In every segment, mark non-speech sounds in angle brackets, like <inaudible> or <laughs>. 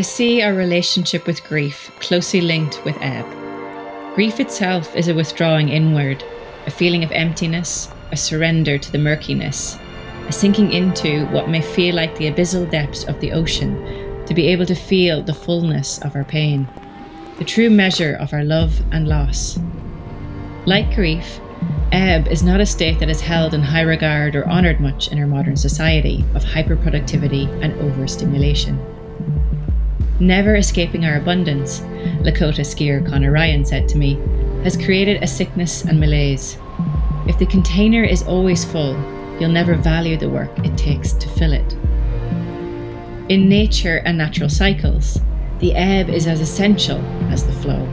I see our relationship with grief closely linked with ebb. Grief itself is a withdrawing inward, a feeling of emptiness, a surrender to the murkiness, a sinking into what may feel like the abyssal depths of the ocean to be able to feel the fullness of our pain, the true measure of our love and loss. Like grief, ebb is not a state that is held in high regard or honoured much in our modern society of hyperproductivity and overstimulation. Never escaping our abundance, Lakota skier Conor Ryan said to me, has created a sickness and malaise. If the container is always full, you'll never value the work it takes to fill it. In nature and natural cycles, the ebb is as essential as the flow.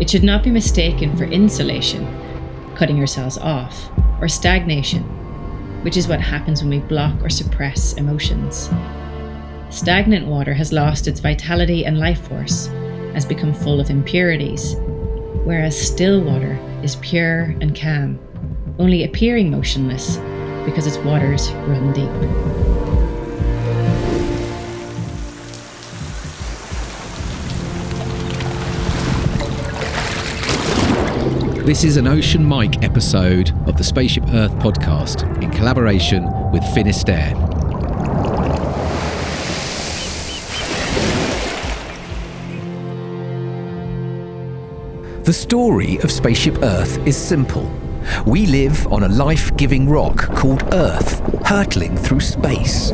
It should not be mistaken for insulation, cutting yourselves off, or stagnation, which is what happens when we block or suppress emotions. Stagnant water has lost its vitality and life force, has become full of impurities, whereas still water is pure and calm, only appearing motionless because its waters run deep. This is an Ocean Mic episode of the Spaceship Earth podcast in collaboration with Finisterre. The story of Spaceship Earth is simple. We live on a life giving rock called Earth, hurtling through space.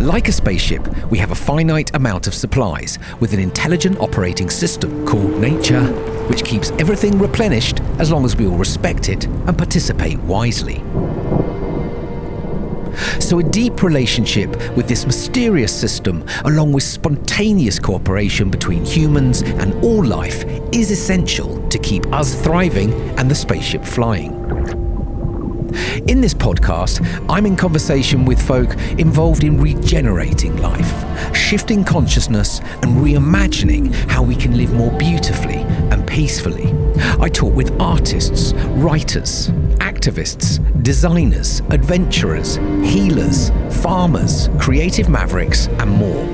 Like a spaceship, we have a finite amount of supplies with an intelligent operating system called nature, which keeps everything replenished as long as we all respect it and participate wisely. So, a deep relationship with this mysterious system, along with spontaneous cooperation between humans and all life, is essential to keep us thriving and the spaceship flying. In this podcast, I'm in conversation with folk involved in regenerating life, shifting consciousness, and reimagining how we can live more beautifully and peacefully. I talk with artists, writers, activists, designers, adventurers, healers, farmers, creative mavericks, and more.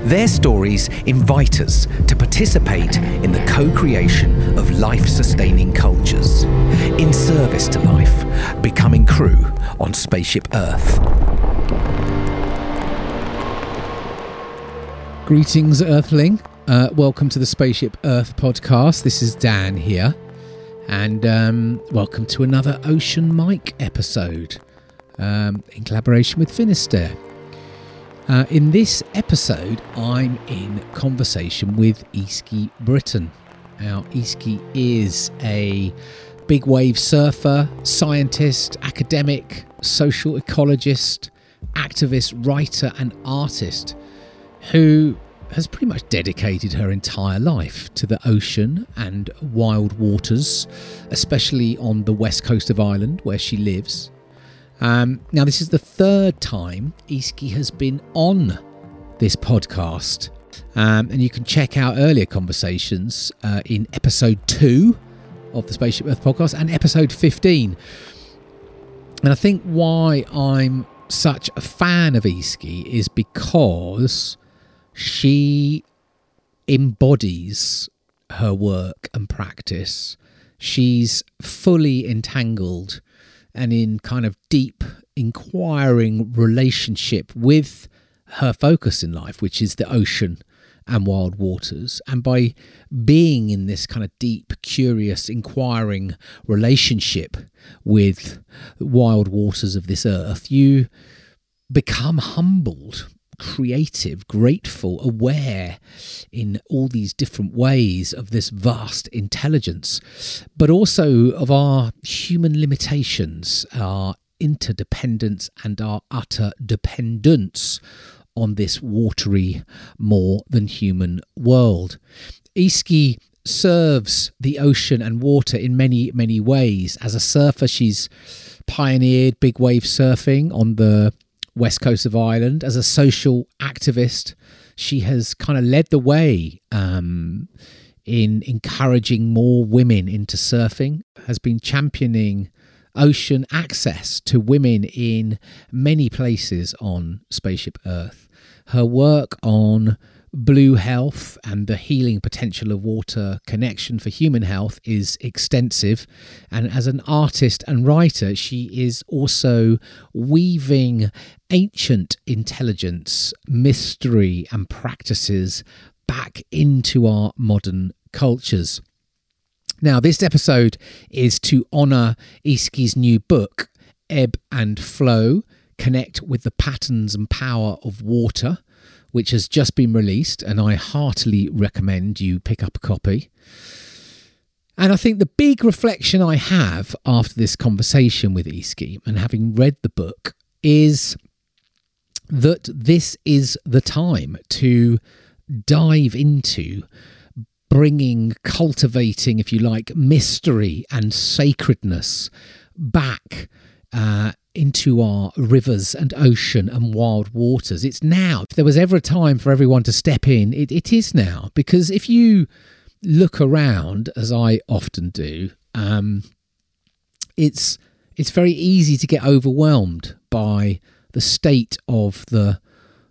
Their stories invite us to participate in the co creation of life sustaining cultures, in service to life, becoming crew on Spaceship Earth. Greetings, Earthling. Uh, welcome to the Spaceship Earth podcast. This is Dan here, and um, welcome to another Ocean Mic episode um, in collaboration with Finisterre. Uh, in this episode, I'm in conversation with Easkey Britton. Now, Easkey is a big wave surfer, scientist, academic, social ecologist, activist, writer, and artist who has pretty much dedicated her entire life to the ocean and wild waters, especially on the west coast of Ireland where she lives. Um, now, this is the third time Easkey has been on this podcast. Um, and you can check out earlier conversations uh, in episode two of the Spaceship Earth podcast and episode 15. And I think why I'm such a fan of Easkey is because she embodies her work and practice. She's fully entangled and in kind of deep, inquiring relationship with her focus in life, which is the ocean and wild waters. And by being in this kind of deep, curious, inquiring relationship with wild waters of this earth, you become humbled creative, grateful, aware in all these different ways of this vast intelligence, but also of our human limitations, our interdependence, and our utter dependence on this watery, more than human world. Easkey serves the ocean and water in many, many ways. As a surfer, she's pioneered big wave surfing on the west coast of Ireland. As a social activist, she has kind of led the way um, in encouraging more women into surfing, has been championing ocean access to women in many places on Spaceship Earth, her work on blue health and the healing potential of water connection for human health is extensive. And as an artist and writer, she is also weaving ancient intelligence, mystery, and practices back into our modern cultures. Now, this episode is to honour Easkey's new book, Ebb and Flow Connect with the Patterns and Power of Water which has just been released, and I heartily recommend you pick up a copy. And I think the big reflection I have after this conversation with Easkey and having read the book is that this is the time to dive into bringing, cultivating, if you like, mystery and sacredness back uh, into our rivers and ocean and wild waters. It's now. If there was ever a time for everyone to step in, it, it is now. Because if you look around, as I often do, um, it's it's very easy to get overwhelmed by the state of the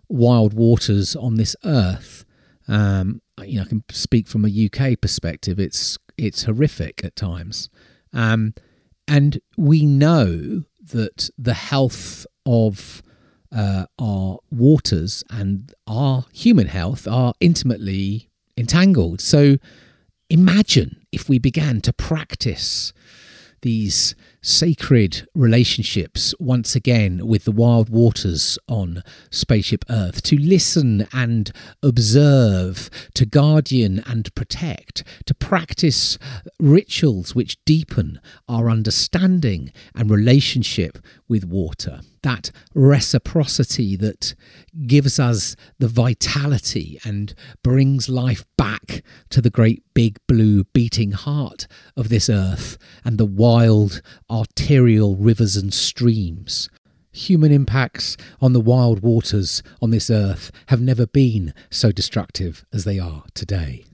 wild waters on this earth. Um, you know, I can speak from a UK perspective. It's it's horrific at times, um, and we know that the health of uh, our waters and our human health are intimately entangled. So imagine if we began to practice these sacred relationships once again with the wild waters on Spaceship Earth, to listen and observe, to guardian and protect, to practice rituals which deepen our understanding and relationship with water. That reciprocity that gives us the vitality and brings life back to the great big blue beating heart of this earth and the wild arterial rivers and streams. Human impacts on the wild waters on this earth have never been so destructive as they are today.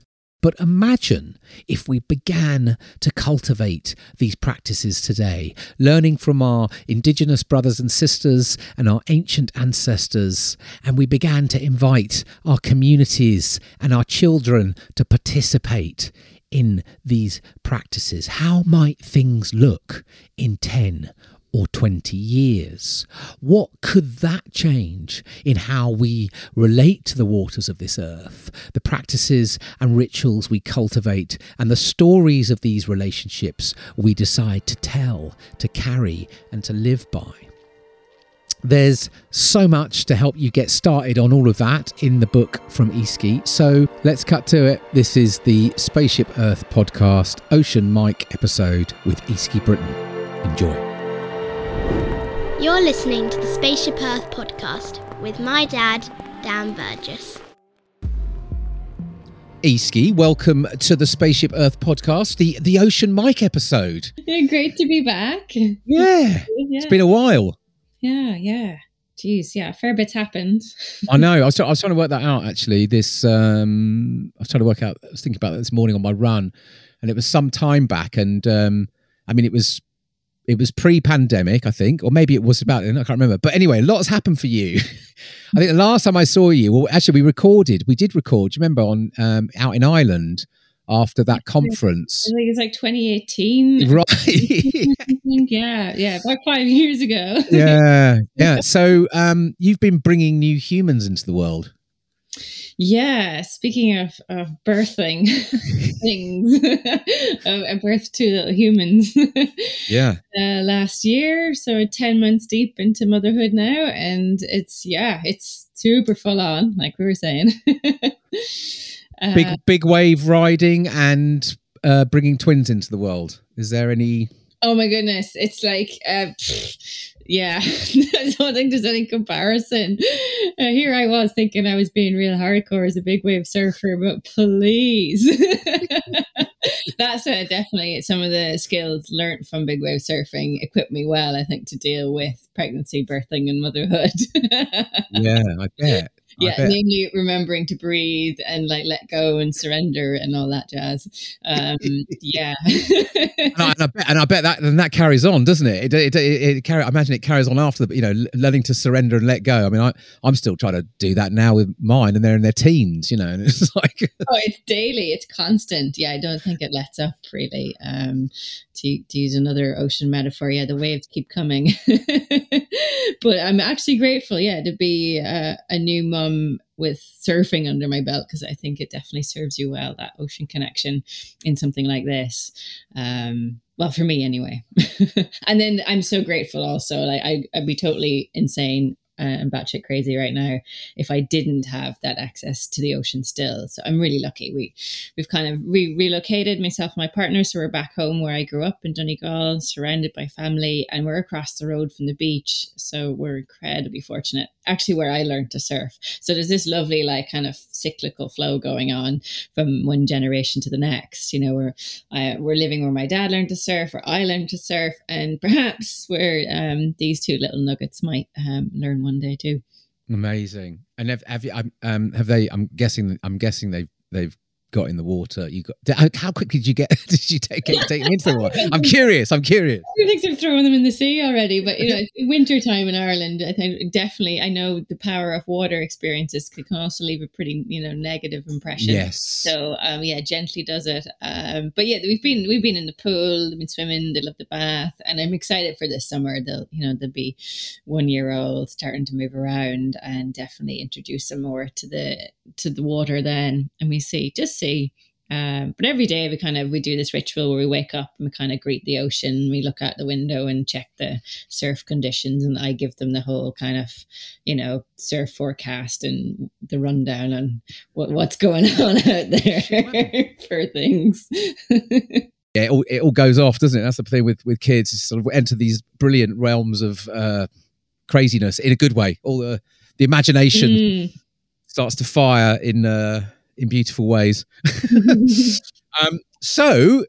But imagine if we began to cultivate these practices today, learning from our Indigenous brothers and sisters and our ancient ancestors, and we began to invite our communities and our children to participate in these practices. How might things look in 10 or 20 years? What could that change in how we relate to the waters of this earth, the practices and rituals we cultivate, and the stories of these relationships we decide to tell, to carry, and to live by? There's so much to help you get started on all of that in the book from Easkey. So let's cut to it. This is the Spaceship Earth podcast, Ocean Mic episode with Easkey Britton. Enjoy. You're listening to the Spaceship Earth podcast with my dad, Dan Burgess. Easkey, welcome to the Spaceship Earth podcast, the the Ocean Mic episode. <laughs> Great to be back. Yeah, <laughs> yeah. it's been a while. Yeah, yeah. Jeez, yeah, a fair bit's happened. <laughs> I know. I was, I was trying to work that out actually. This, um, I was trying to work out. I was thinking about that this morning on my run, and it was some time back. And um, I mean, it was it was pre-pandemic, I think, or maybe it was about. I can't remember. But anyway, a lot has happened for you. <laughs> I think the last time I saw you, well, actually, we recorded. We did record. Do you remember on um, out in Ireland after that conference? I think it's like 2018. Right. yeah, <laughs> yeah, about five years ago. yeah, <laughs> yeah. So um, you've been bringing new humans into the world. Yeah, speaking of, of birthing <laughs> things, a birth to little humans. yeah. Uh, last year, so 10 months deep into motherhood now. And it's, yeah, it's super full on, like we were saying. Uh, big, big wave riding and uh, bringing twins into the world. Is there any Oh my goodness. It's like, uh, yeah, I don't think there's any comparison. Uh, here I was thinking I was being real hardcore as a big wave surfer, but please. <laughs> That's uh, definitely some of the skills learned from big wave surfing equipped me well, I think, to deal with pregnancy, birthing, and motherhood. <laughs> yeah, I bet. Yeah, namely remembering to breathe and like let go and surrender and all that jazz. Um, <laughs> yeah, and, I, and, I, bet, and I bet that then that carries on, doesn't it? It, it, it, it carry, I imagine it carries on after the, you know learning to surrender and let go. I mean, I I'm still trying to do that now with mine, and they're in their teens, you know, and <laughs> it's like <laughs> oh, it's daily, it's constant. Yeah, I don't think it lets up really. Um, to, to use another ocean metaphor, yeah, the waves keep coming. but I'm actually grateful, yeah, to be uh, a new mum with surfing under my belt because I think it definitely serves you well that ocean connection in something like this. Um, well, for me anyway. <laughs> and then I'm so grateful also. Like I, I'd be totally insane and batshit crazy right now if I didn't have that access to the ocean still. So I'm really lucky. We we've kind of re- relocated myself and my partner, so we're back home where I grew up in Donegal, surrounded by family, and we're across the road from the beach. So we're incredibly fortunate. Actually, where I learned to surf. So there's this lovely like kind of cyclical flow going on from one generation to the next. You know, we're uh, we're living where my dad learned to surf, or I learned to surf, and <laughs> perhaps where um, these two little nuggets might um, learn one day too. Amazing. And have, have you? Um, have they? I'm guessing. I'm guessing they've they've got in the water? You got how quickly did you get? <laughs> Did you take take them into the water? I'm curious. I'm curious. I think they've thrown them in the sea already, but you know, winter time in Ireland, I think definitely. I know the power of water experiences can also leave a pretty you know negative impression. Yes. So um, yeah, gently does it. Um, but yeah, we've been we've been in the pool, they've been swimming, they love the bath, and I'm excited for this summer. They'll you know they'll be one year old, starting to move around, and definitely introduce them more to the to the water then, and we see just see. Um, but every day we kind of we do this ritual where we wake up and we kind of greet the ocean. We look out the window and check the surf conditions, and I give them the whole kind of you know surf forecast and the rundown on what, what's going <laughs> on out there <laughs> for things. <laughs> yeah, it all, it all goes off, doesn't it? That's the thing with with kids. You sort of enter these brilliant realms of uh, craziness in a good way. All the the imagination mm. starts to fire in. Uh, in beautiful ways. <laughs> <laughs> um, so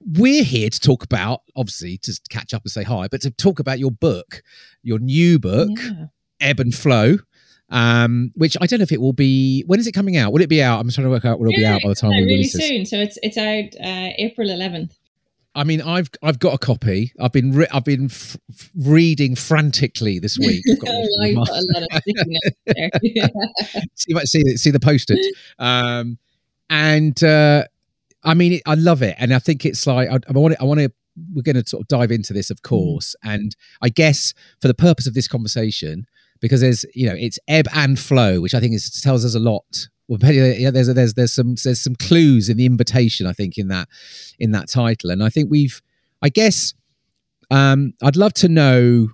we're here to talk about, obviously, to catch up and say hi, but to talk about your book, your new book, yeah. Ebb and Flow. Um, which I don't know if it will be. When is it coming out? Will it be out? I'm trying to work out when it'll yeah, be out by the time we really release soon. So it's it's out uh, April 11th. I mean, I've I've got a copy. I've been re- I've been f- reading frantically this <laughs> week. oh, got a lot of <laughs> see, see see the post-it, um, and uh, I mean, I love it, and I think it's like I, I want to, I want to. We're going to sort of dive into this, of mm. course, mm. and I guess for the purpose of this conversation, because there's you know it's ebb and flow, which I think is, tells us a lot well, yeah, there's there's there's some there's some clues in the invitation, I think, in that in that title, and I think we've, I guess, um, I'd love to know,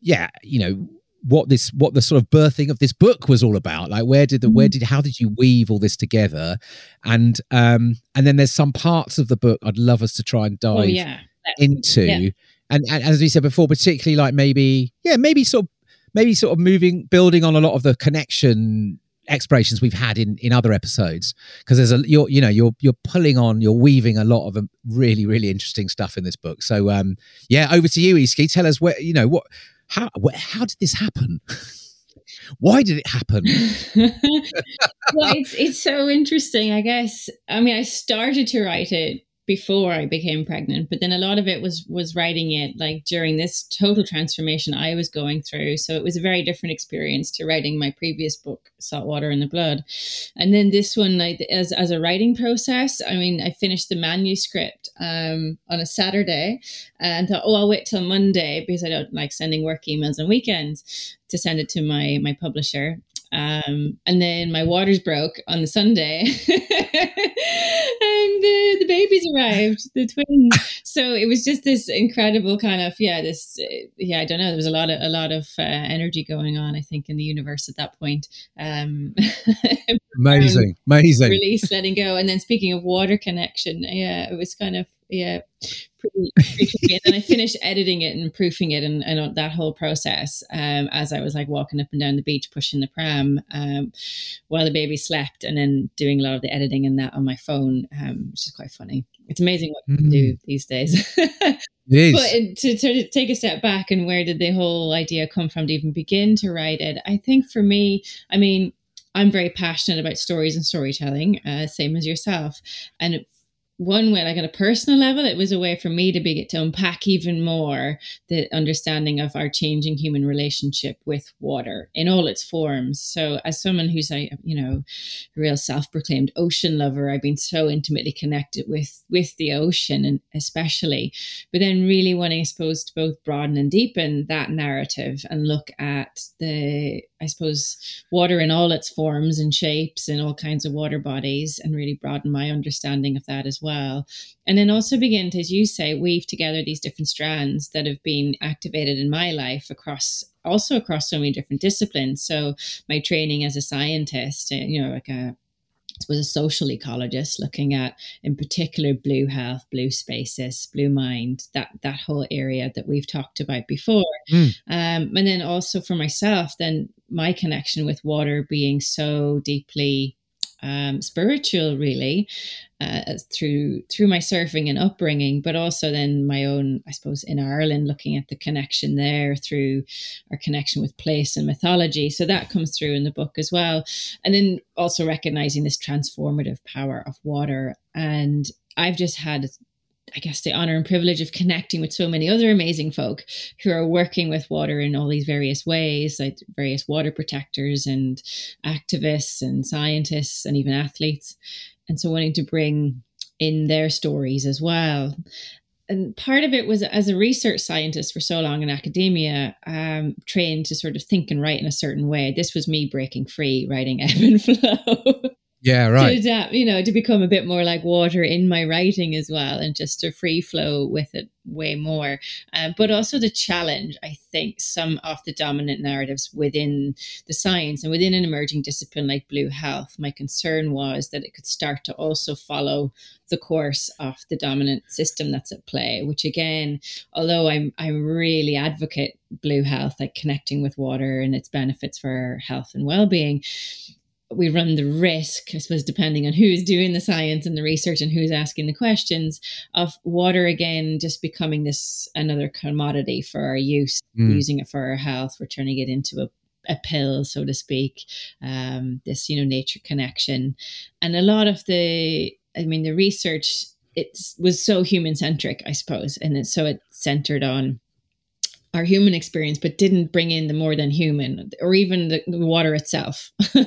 yeah, you know, what this what the sort of birthing of this book was all about. Like, where did the where mm-hmm. did how did you weave all this together, and um, and then there's some parts of the book I'd love us to try and oh, dive oh, yeah. into, yeah. And, and as we said before, particularly like maybe yeah maybe sort of maybe sort of moving building on a lot of the connection explorations we've had in in other episodes because there's a you're you know you're you're pulling on you're weaving a lot of um, really really interesting stuff in this book. So um yeah over to you Easkey tell us where you know what how how did this happen? <laughs> Why did it happen? <laughs> Well it's it's so interesting i guess. I mean i started to write it before I became pregnant, but then a lot of it was was writing it like during this total transformation I was going through. So it was a very different experience to writing my previous book, Saltwater in the Blood, and then this one, like as as a writing process. I mean, I finished the manuscript um, on a Saturday, and thought, oh, I'll wait till Monday because I don't like sending work emails on weekends to send it to my my publisher. Um, and then my waters broke on the Sunday, <laughs> and the, the babies arrived, the twins. So it was just this incredible kind of yeah, this yeah, I don't know. There was a lot of a lot of uh, energy going on, I think, in the universe at that point. Um, <laughs> amazing, amazing. Release, letting go, and then speaking of water connection, yeah, it was kind of yeah, pretty, pretty and then I finished editing it and proofing it and, and that whole process um, as I was like walking up and down the beach pushing the pram um, while the baby slept and then doing a lot of the editing and that on my phone, um, which is quite funny. It's amazing what you can do mm. these days. but to, to take a step back and where did the whole idea come from to even begin to write it? I think for me, I mean, I'm very passionate about stories and storytelling, uh, same as yourself. And one way, like on a personal level, it was a way for me to be to unpack even more the understanding of our changing human relationship with water in all its forms. So, as someone who's a you know a real self-proclaimed ocean lover, I've been so intimately connected with with the ocean, and especially, but then really wanting, I suppose, to both broaden and deepen that narrative and look at the I suppose, water in all its forms and shapes and all kinds of water bodies and really broaden my understanding of that as well. And then also begin to, as you say, weave together these different strands that have been activated in my life across also across so many different disciplines. So my training as a scientist, uh, you know, like a was a social ecologist looking at in particular blue health blue spaces blue mind that that whole area that we've talked about before mm. um, and then also for myself then my connection with water being so deeply um, spiritual, really, uh, through through my surfing and upbringing, but also then my own, I suppose, in Ireland, looking at the connection there through our connection with place and mythology. So that comes through in the book as well, and then also recognizing this transformative power of water. And I've just had I guess, the honor and privilege of connecting with so many other amazing folk who are working with water in all these various ways, like various water protectors and activists and scientists and even athletes. And so wanting to bring in their stories as well. And part of it was as a research scientist for so long in academia, um, trained to sort of think and write in a certain way. This was me breaking free, writing <laughs> ebb and flow. Yeah, right. To adapt, you know, to become a bit more like water in my writing as well, and just to free flow with it way more. Uh, but also the challenge, I think, some of the dominant narratives within the science and within an emerging discipline like blue health. My concern was that it could start to also follow the course of the dominant system that's at play. Which again, although I'm I'm really advocate blue health, like connecting with water and its benefits for health and well being we run the risk, I suppose, depending on who's doing the science and the research and who's asking the questions, of water again just becoming this another commodity for our use, mm. using it for our health. We're turning it into a a pill, so to speak. Um, this, you know, nature connection, and a lot of the, I mean, the research it was so human centric, I suppose, and it, so it centered on our human experience, but didn't bring in the more than human or even the, the water itself <laughs> as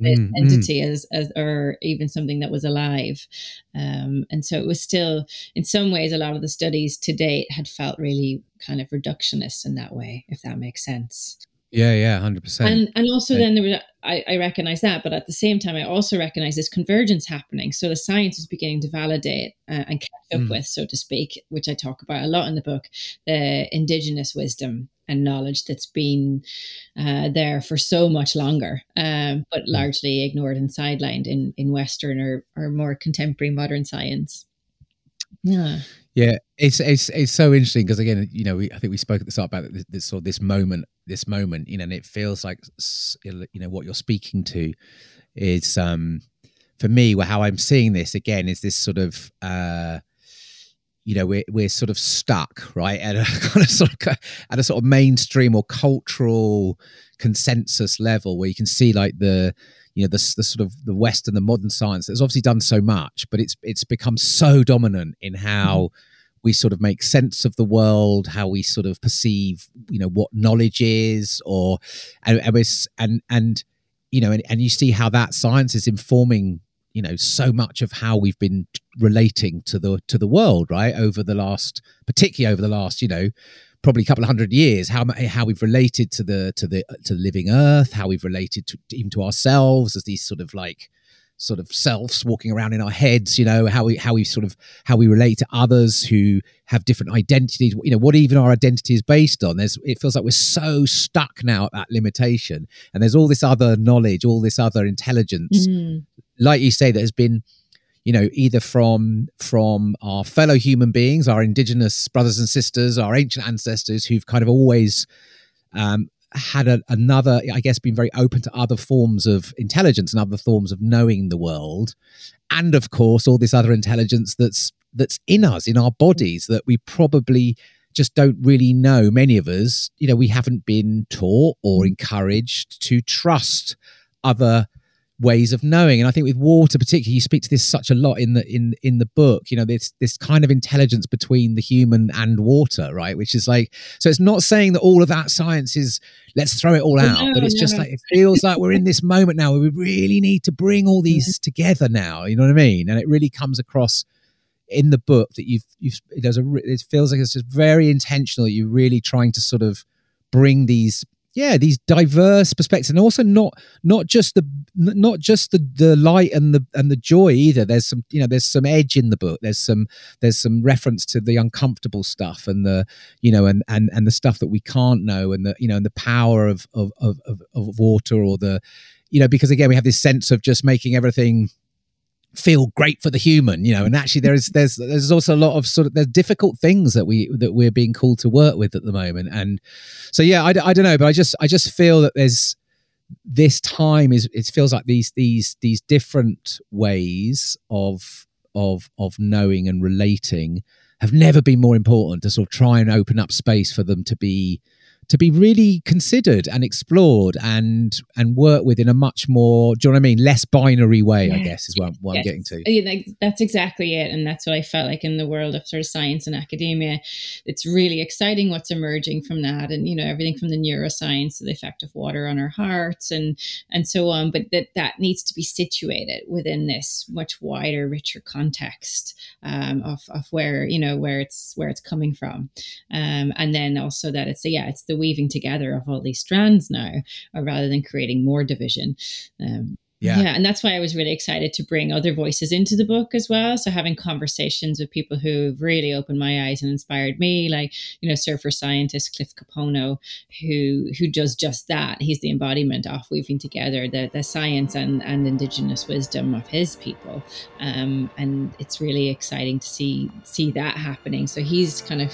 this mm, entity, mm. as, as or even something that was alive. Um, and so it was still, in some ways, a lot of the studies to date had felt really kind of reductionist in that way, if that makes sense. Yeah, yeah, hundred percent. And and also then there was I, I recognize that, but at the same time I also recognize this convergence happening. So the science is beginning to validate uh, and catch up mm. with, so to speak, which I talk about a lot in the book, the indigenous wisdom and knowledge that's been uh, there for so much longer, um, but mm. largely ignored and sidelined in in Western or or more contemporary modern science. Yeah. Yeah, it's it's it's so interesting because again, you know, we, I think we spoke at the start about this, this sort of this moment, this moment, you know, and it feels like you know what you're speaking to is um for me, where how I'm seeing this again is this sort of uh you know we're we're sort of stuck right at a <laughs> kind of sort of at a sort of mainstream or cultural consensus level where you can see like the you know the, the sort of the west and the modern science that's obviously done so much but it's it's become so dominant in how mm-hmm. we sort of make sense of the world how we sort of perceive you know what knowledge is or and and and you know and, and you see how that science is informing you know so much of how we've been relating to the to the world right over the last particularly over the last you know probably a couple of hundred years how how we've related to the to the to the living earth how we've related to even to ourselves as these sort of like sort of selves walking around in our heads you know how we how we sort of how we relate to others who have different identities. You know what even our identity is based on. There's it feels like we're so stuck now at that limitation. And there's all this other knowledge all this other intelligence. Mm. like you say that has been you know either from from our fellow human beings our indigenous brothers and sisters our ancient ancestors who've kind of always um, had a, another i guess been very open to other forms of intelligence and other forms of knowing the world. And of course all this other intelligence that's that's in us in our bodies that we probably just don't really know. Many of us you know we haven't been taught or encouraged to trust other ways of knowing and i think with water particularly you speak to this such a lot in the in in the book you know this this kind of intelligence between the human and water right which is like so it's not saying that all of that science is let's throw it all out no, but it's no. just like it feels like we're in this moment now where we really need to bring all these mm-hmm. together now you know what i mean and it really comes across in the book that you've you've it does a it feels like it's just very intentional you're really trying to sort of bring these yeah these diverse perspectives and also not not just the not just the the light and the and the joy either. There's some you know there's some edge in the book. There's some there's some reference to the uncomfortable stuff and the you know and and and the stuff that we can't know and the you know and the power of of of, of, of water or the you know because again we have this sense of just making everything feel great for the human you know and actually there is there's there's also a lot of sort of there's difficult things that we that we're being called to work with at the moment. And so yeah i, I don't know but i just i just feel that there's this time is it feels like these these these different ways of of of knowing and relating have never been more important to sort of try and open up space for them to be to be really considered and explored and and worked with in a much more do you know what I mean? Less binary way I guess is what, what yes. I'm getting to. Yeah, like, that's exactly it and that's what I felt like in the world of sort of science and academia. It's really exciting what's emerging from that and you know everything from the neuroscience to the effect of water on our hearts and and so on but that that needs to be situated within this much wider richer context um, of, of where you know where it's where it's coming from. Um, and then also that it's yeah it's the weaving together of all these strands now, rather than creating more division. Um, yeah. yeah. And that's why I was really excited to bring other voices into the book as well. So having conversations with people who've really opened my eyes and inspired me, like, you know, surfer scientist Cliff Kapono, who who does just that. He's the embodiment of weaving together the, the science and, and indigenous wisdom of his people. Um, and it's really exciting to see see that happening. So he's kind of,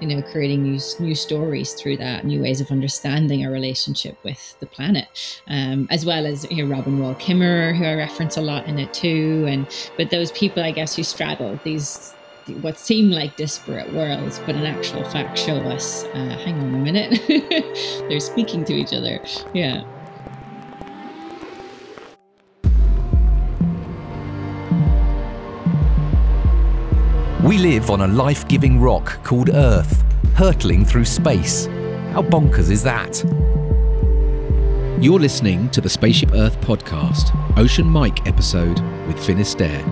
you know, creating new new stories through that, new ways of understanding our relationship with the planet. Um, as well as you know, Robin Wall Kimmerer, who I reference a lot in it too. And but those people, I guess, who straddle these what seem like disparate worlds, but in actual fact show us, uh, hang on a minute, <laughs> they're speaking to each other. Yeah. We live on a life giving rock called Earth, hurtling through space. How bonkers is that? You're listening to the Spaceship Earth podcast, Ocean Mic episode with Finisterre.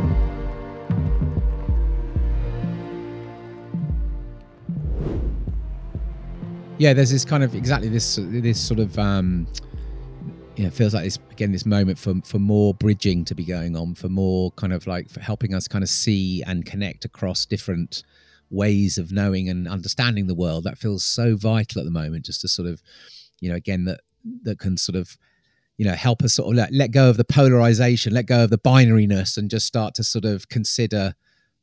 Yeah, there's this kind of exactly this this sort of um, yeah, it feels like this again this moment for for more bridging to be going on, for more kind of like for helping us kind of see and connect across different ways of knowing and understanding the world. That feels so vital at the moment, just to sort of you know again that that can sort of you know help us sort of let, let go of the polarization let go of the binariness and just start to sort of consider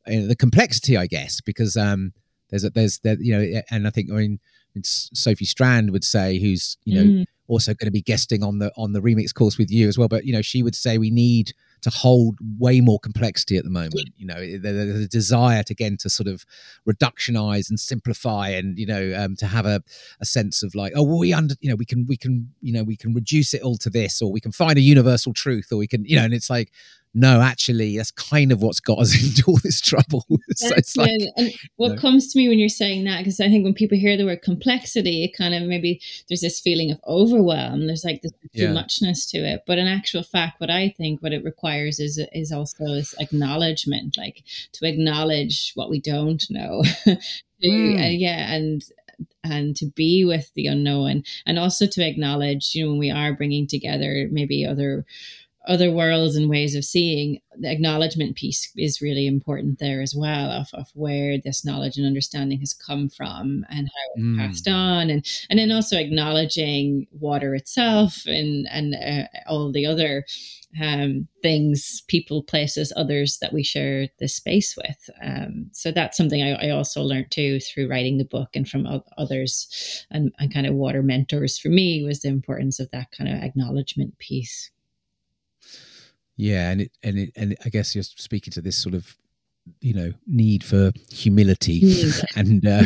you know, the complexity i guess because um there's a there's there you know and i think i mean sophie strand would say who's you know mm. also going to be guesting on the on the remix course with you as well but you know she would say we need to hold way more complexity at the moment. You know, there's a desire to again to sort of reductionize and simplify, and you know, um, to have a, a sense of like, oh, well, we under, you know, we can we can you know we can reduce it all to this, or we can find a universal truth, or we can you know, and it's like no, actually, that's kind of what's got us <laughs> into all this trouble. <laughs> so it's like, and what know. comes to me when you're saying that, because I think when people hear the word complexity, it kind of maybe there's this feeling of overwhelm. There's like this too yeah. muchness to it. But in actual fact, what I think what it requires is is also this acknowledgement, like to acknowledge what we don't know. <laughs> mm. uh, yeah, and and to be with the unknown and also to acknowledge you know when we are bringing together maybe other other worlds and ways of seeing the acknowledgement piece is really important there as well of, of where this knowledge and understanding has come from and how it's mm. passed on. And and then also acknowledging water itself and and uh, all the other um, things people places others that we share this space with. Um, so that's something I, I, also learned too through writing the book and from others and, and kind of water mentors for me was the importance of that kind of acknowledgement piece yeah, and it and it and I guess you're speaking to this sort of you know need for humility <laughs> and uh,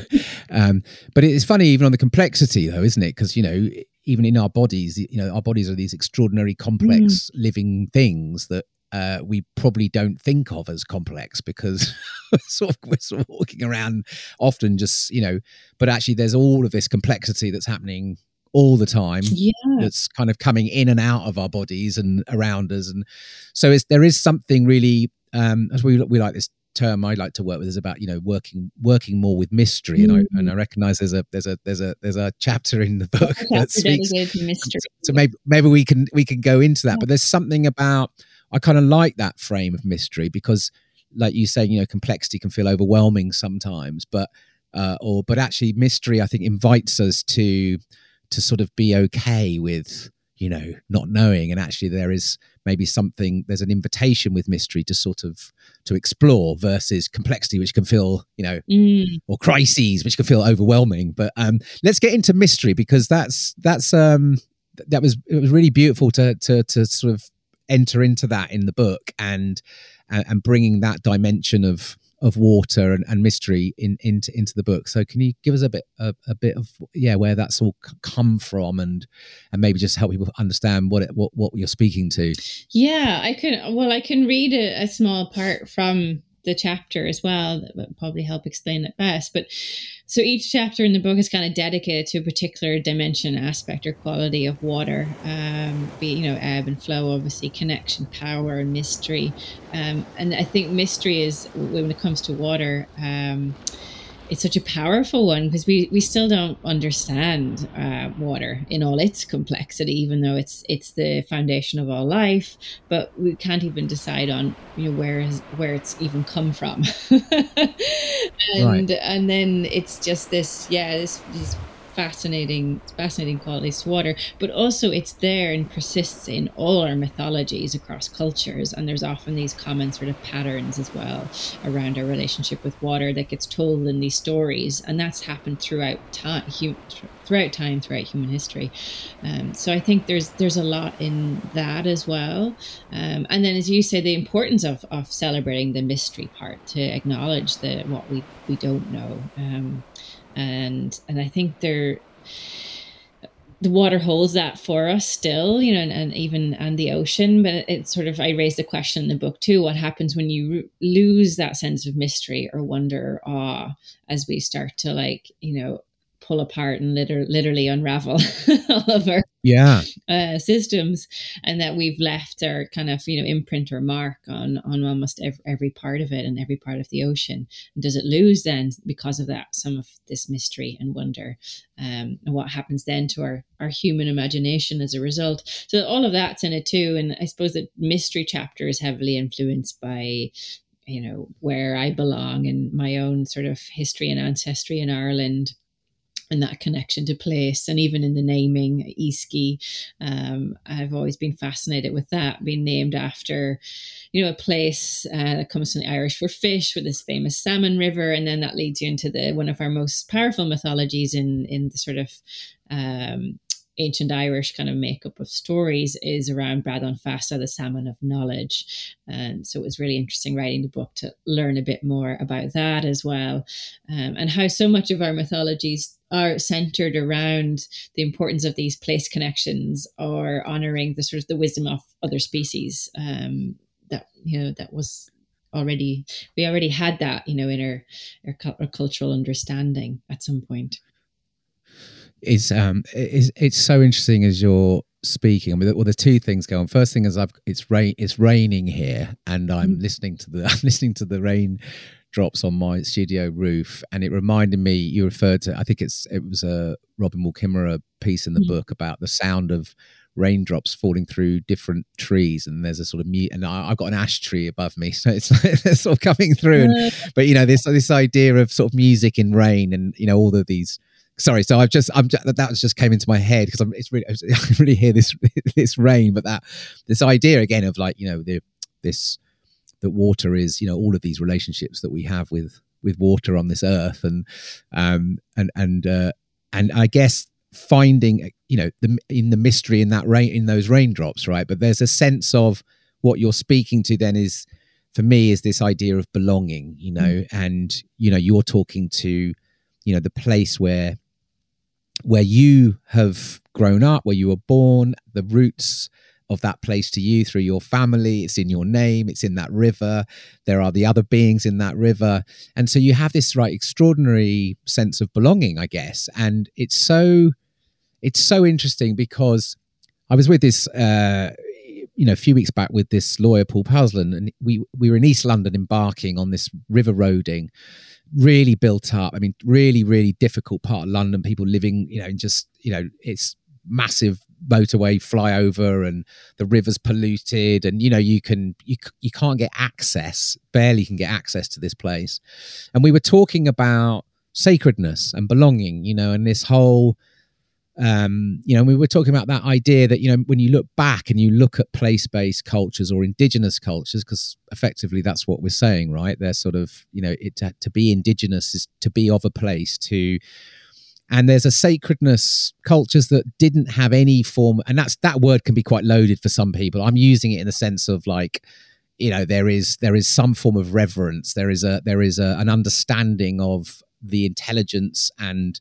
um, but it's funny even on the complexity though isn't it because you know even in our bodies you know our bodies are these extraordinary complex mm. living things that uh, we probably don't think of as complex because <laughs> sort of, we're sort of walking around often just you know but actually there's all of this complexity that's happening all the time yeah. that's kind of coming in and out of our bodies and around us and so there is something really um as we we like this term I like to work with is about you know working working more with mystery, mm-hmm. and I and I mm. recognise there's a there's a there's a there's a chapter in the <laughs> book that speaks mystery. So maybe maybe we can we can go into that, yeah. but there's something about I kind of like that frame of mystery because, like you say, you know, complexity can feel overwhelming sometimes, but uh, or but actually mystery I think invites us to to sort of be okay with you know not knowing and actually there is maybe something there's an invitation with mystery to sort of to explore versus complexity which can feel you know mm. or crises which can feel overwhelming but um let's get into mystery because that's that's um that was it was really beautiful to to to sort of enter into that in the book and and bringing that dimension of of water and, and mystery in, into into the book. So can you give us a bit a, a bit of yeah where that's all come from and and maybe just help people understand what it what what you're speaking to? Yeah, I can. Well, I can read a, a small part from the chapter as well that would probably help explain it best. But so each chapter in the book is kind of dedicated to a particular dimension, aspect, or quality of water. Um, be you know ebb and flow, obviously connection, power, and mystery. Um, and I think mystery is when it comes to water. Um, it's such a powerful one because we, we still don't understand uh, water in all its complexity, even though it's it's the foundation of all life. But we can't even decide on you know where is where it's even come from, <laughs> and right. and then it's just this yeah this, this fascinating, fascinating qualities to water, but also it's there and persists in all our mythologies across cultures. And there's often these common sort of patterns as well around our relationship with water that gets told in these stories, and that's happened throughout time, throughout time, throughout human history. Um, so I think there's there's a lot in that as well. Um, and then, as you say, the importance of of celebrating the mystery part to acknowledge the what we we don't know. Um, and and I think there the water holds that for us still, you know, and, and even and the ocean. But it's it sort of I raised the question in the book too: what happens when you lose that sense of mystery or wonder, or awe, as we start to like, you know, pull apart and liter- literally unravel <laughs> all of our yeah. uh, systems and that we've left our kind of you know imprint or mark on on almost every, every part of it and every part of the ocean. And does it lose then because of that some of this mystery and wonder um, and what happens then to our our human imagination as a result? So all of that's in it too and i suppose the mystery chapter is heavily influenced by you know where i belong and my own sort of history and ancestry in ireland and that connection to place and even in the naming Easkey um, I've always been fascinated with that being named after you know a place uh, that comes from the Irish for fish with this famous salmon river and then that leads you into the one of our most powerful mythologies in in the sort of um, ancient Irish kind of makeup of stories is around Bradán Feasa, the salmon of knowledge. And so it was really interesting writing the book to learn a bit more about that as well, um, and how so much of our mythologies are centered around the importance of these place connections or honoring the sort of the wisdom of other species. Um, that you know that was already we already had that you know in our, our, our cultural understanding at some point is um it's, it's so interesting as you're speaking. I mean, well, there's two things going. First thing is I've it's rain it's raining here, and I'm mm. listening to the <laughs> I'm listening to the rain drops on my studio roof, and it reminded me. You referred to I think it's it was a Robin Wall Kimmerer piece in the mm. book about the sound of raindrops falling through different trees and there's a sort of mute and I, have got an ash tree above me <laughs> so it's like <laughs> it's sort of coming through and, but you know this this idea of sort of music in rain and you know all of these sorry so i've just i'm that was just came into my head because i'm it's really i really hear this <laughs> this rain but that this idea again of like you know the this that water is you know all of these relationships that we have with with water on this earth. And um and and uh and i guess finding you know the in the mystery in that rain in those raindrops right? But there's a sense of what you're speaking to then is for me is this idea of belonging you know? Mm. and you know you're talking to you know the place where where you have grown up where you were born the roots of that place to you through your family. It's in your name. It's in that river. There are the other beings in that river. And so you have this right extraordinary sense of belonging i guess. And it's so it's so interesting because i was with this uh you know a few weeks back with this lawyer Paul Powlesland, and we we were in East London embarking on this river Roding, really built up. I mean, really really difficult part of London. People living, you know, in just you know, it's massive motorway flyover and the river's polluted and you know you can you, you can't get access barely can get access to this place and we were talking about sacredness and belonging you know and this whole um, you know, we were talking about that idea that, you know, when you look back and you look at place based cultures or indigenous cultures, because effectively that's what we're saying, right? They're sort of, you know, it, to, to be indigenous is to be of a place, to, and there's a sacredness cultures that didn't have any form, and that's that word can be quite loaded for some people. I'm using it in the sense of like, you know, there is there is some form of reverence, there is a there is a, an understanding of the intelligence and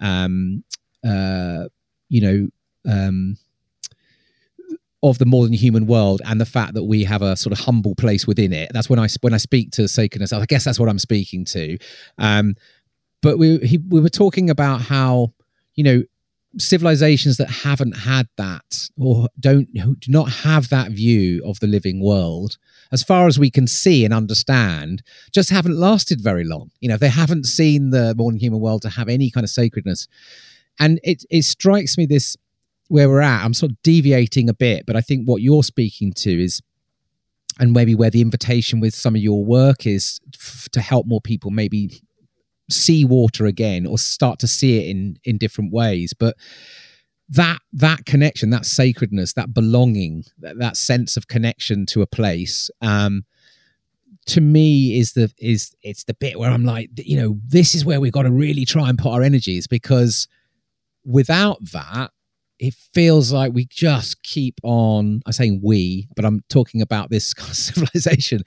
um, uh, you know, um, of the more than human world and the fact that we have a sort of humble place within it. That's when I when I speak to sacredness. I guess that's what I'm speaking to. Um, but we he, we were talking about how you know civilizations that haven't had that or don't do not have that view of the living world as far as we can see and understand just haven't lasted very long you know they haven't seen the modern human world to have any kind of sacredness and it it strikes me this where we're at. I'm sort of deviating a bit, but I think what you're speaking to is, and maybe where the invitation with some of your work is f- to help more people maybe see water again or start to see it in in different ways. But that that connection, that sacredness, that belonging, that, that sense of connection to a place. Um, to me is the is it's the bit where I'm like, you know, this is where we've got to really try and put our energies because without that, it feels like we just keep on. I'm saying we, but I'm talking about this <laughs> civilization.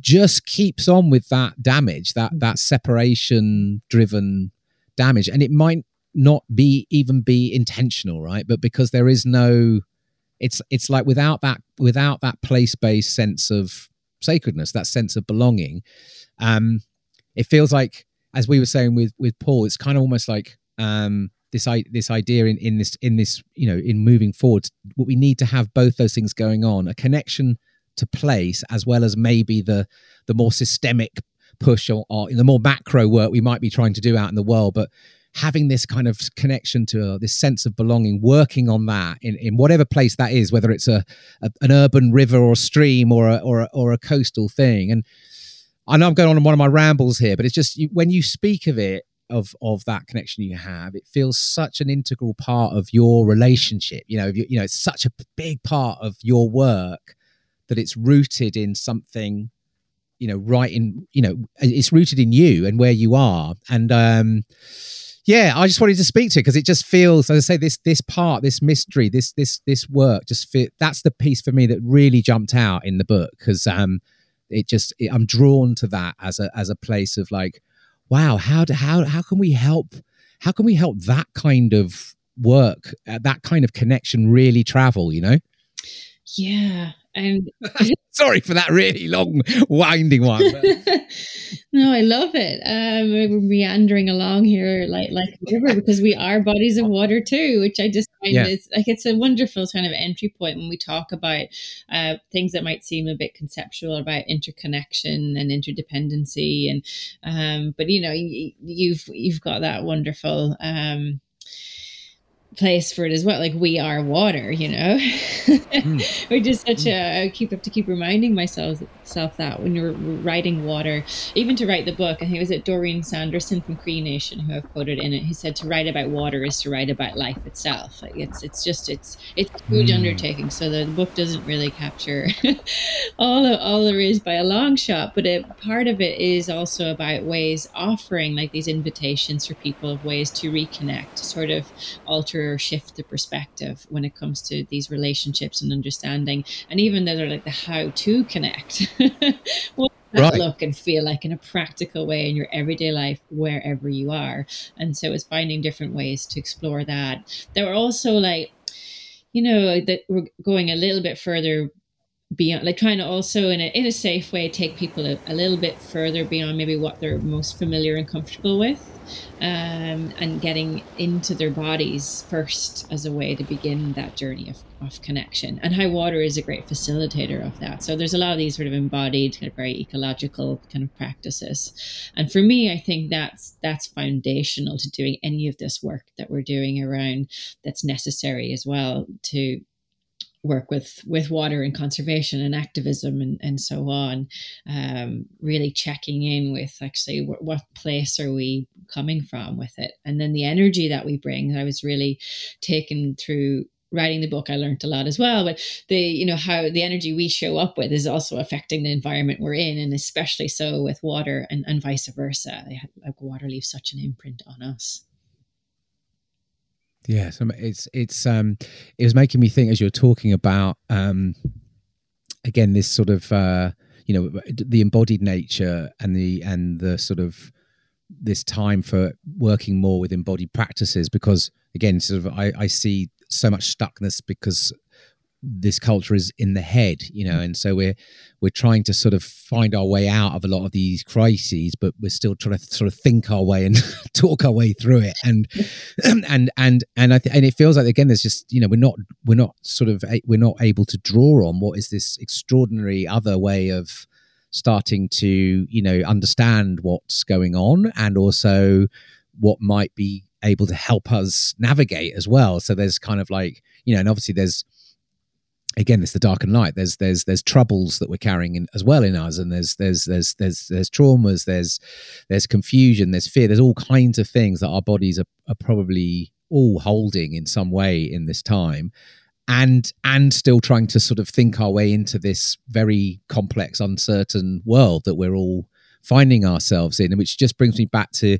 Just keeps on with that damage, that that separation driven damage, and it might not be even be intentional, right? But because there is no, it's it's like without that without that place based sense of sacredness, that sense of belonging, um, it feels like as we were saying with with Paul, it's kind of almost like um, this this idea in in this in this you know in moving forward what we need to have both those things going on a connection to place as well as maybe the the more systemic push or, or the more macro work we might be trying to do out in the world. But having this kind of connection to uh, this sense of belonging working on that in, in whatever place that is whether it's a, a an urban river or stream or a, or a, or a coastal thing. And I know I'm going on in one of my rambles here, but it's just you, when you speak of it, of of that connection you have it feels such an integral part of your relationship. You know you, you know it's such a big part of your work that it's rooted in something you know right in you know it's rooted in you and where you are and um yeah i just wanted to speak to it because it just feels as i say this this part this mystery this this this work just fit that's the piece for me that really jumped out in the book because um it just it, i'm drawn to that as a as a place of like wow, how do, how how can we help? How can we help that kind of work, uh, that kind of connection, really travel? You know? Yeah, and <laughs> sorry for that really long winding one <laughs> no i love it um we're meandering along here like like a river because we are bodies of water too which i just find yeah. is like it's a wonderful kind of entry point when we talk about uh things that might seem a bit conceptual about interconnection and interdependency and um but you know you, you've you've got that wonderful um place for it as well. Like we are water, you know. mm. Which is such a I keep have to keep reminding myself self that when you're writing water, even to write the book. I think it was it Doreen Sanderson from Cree Nation who I've quoted in it. He said to write about water is to write about life itself. Like it's it's just it's it's a huge mm. undertaking. So the, the, book doesn't really capture <laughs> all of, all there is by a long shot, but it, part of it is also about ways offering like these invitations for people of ways to reconnect, to sort of alter shift the perspective when it comes to these relationships and understanding, and even though they're like the how to connect. <laughs> what right. look and feel like in a practical way in your everyday life wherever you are and so it's finding different ways to explore that there were also like you know that we're going a little bit further beyond like trying to also in a, in a safe way take people a, a little bit further beyond maybe what they're most familiar and comfortable with um, and getting into their bodies first as a way to begin that journey of, of connection. And high water is a great facilitator of that. So there's a lot of these sort of embodied kind of very ecological kind of practices. And for me i think that's that's foundational to doing any of this work that we're doing around that's necessary as well to work with with water and conservation and activism and, and so on um, really checking in with actually what, what place are we coming from with it? And then the energy that we bring i was really taken through writing the book. I learned a lot as well but the you know how the energy we show up with is also affecting the environment we're in and especially so with water and, and vice versa. Like water leaves such an imprint on us yeah, so it's it's um it was making me think as you're talking about um again this sort of uh you know the embodied nature and the and the sort of this time for working more with embodied practices because again sort of I, I see so much stuckness because this culture is in the head you know mm. and so we're we're trying to sort of find our way out of a lot of these crises but we're still trying to sort of think our way and <laughs> talk our way through it. And <laughs> <clears throat> and and and I th- and it feels like again there's just you know we're not we're not sort of we're not able to draw on what is this extraordinary other way of starting to you know understand what's going on and also what might be able to help us navigate as well. So there's kind of like you know and obviously there's again it's the dark and light. There's there's there's troubles that we're carrying in, as well in us and there's there's there's there's there's traumas there's there's confusion there's fear there's all kinds of things that our bodies are, are probably all holding in some way in this time and and still trying to sort of think our way into this very complex uncertain world that we're all finding ourselves in and which just brings me back to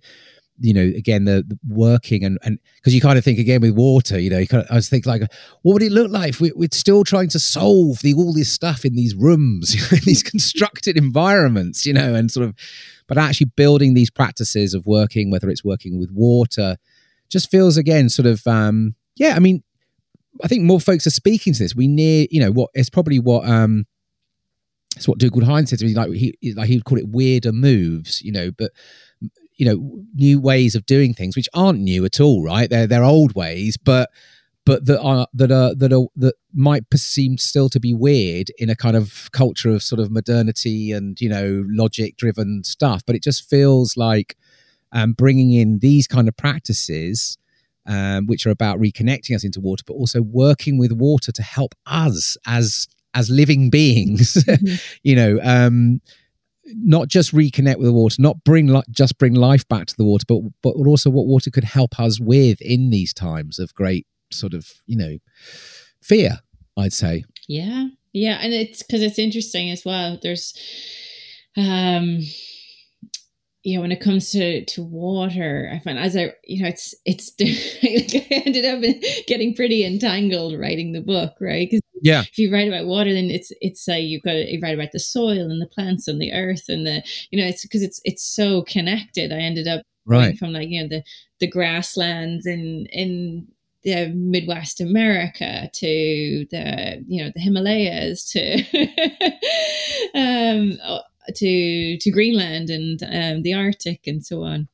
you know again the, the working and and because you kind of think again with water you know you kind of, i was thinking like what would it look like if we, are still trying to solve the all this stuff in these rooms <laughs> in these constructed environments you know and sort of but actually building these practices of working whether it's working with water just feels again sort of um yeah i mean i think more folks are speaking to this we near you know what it's probably what um it's what Dougald Hines said to me. Like he, like he would call it weirder moves, you know. But you know new ways of doing things which aren't new at all right they're they're old ways but but that are that are that are that might seem still to be weird in a kind of culture of sort of modernity and you know logic driven stuff but it just feels like um, bringing in these kind of practices um, which are about reconnecting us into water but also working with water to help us as as living beings <laughs> mm-hmm. you know um, not just reconnect with the water, not bring li- just bring life back to the water, but but also what water could help us with in these times of great sort of you know fear. I'd say. Yeah, yeah, and it's because it's interesting as well. There's, um, you know, when it comes to to water, I find as I, you know, it's it's <laughs> like I ended up getting pretty entangled writing the book, right? yeah. if you write about water then it's it's uh, you've got to you write about the soil and the plants and the earth and the you know it's because it's it's so connected. I ended up right. from like you know the the grasslands in in the Midwest America to the you know the Himalayas to <laughs> um to to Greenland and um, the Arctic and so on.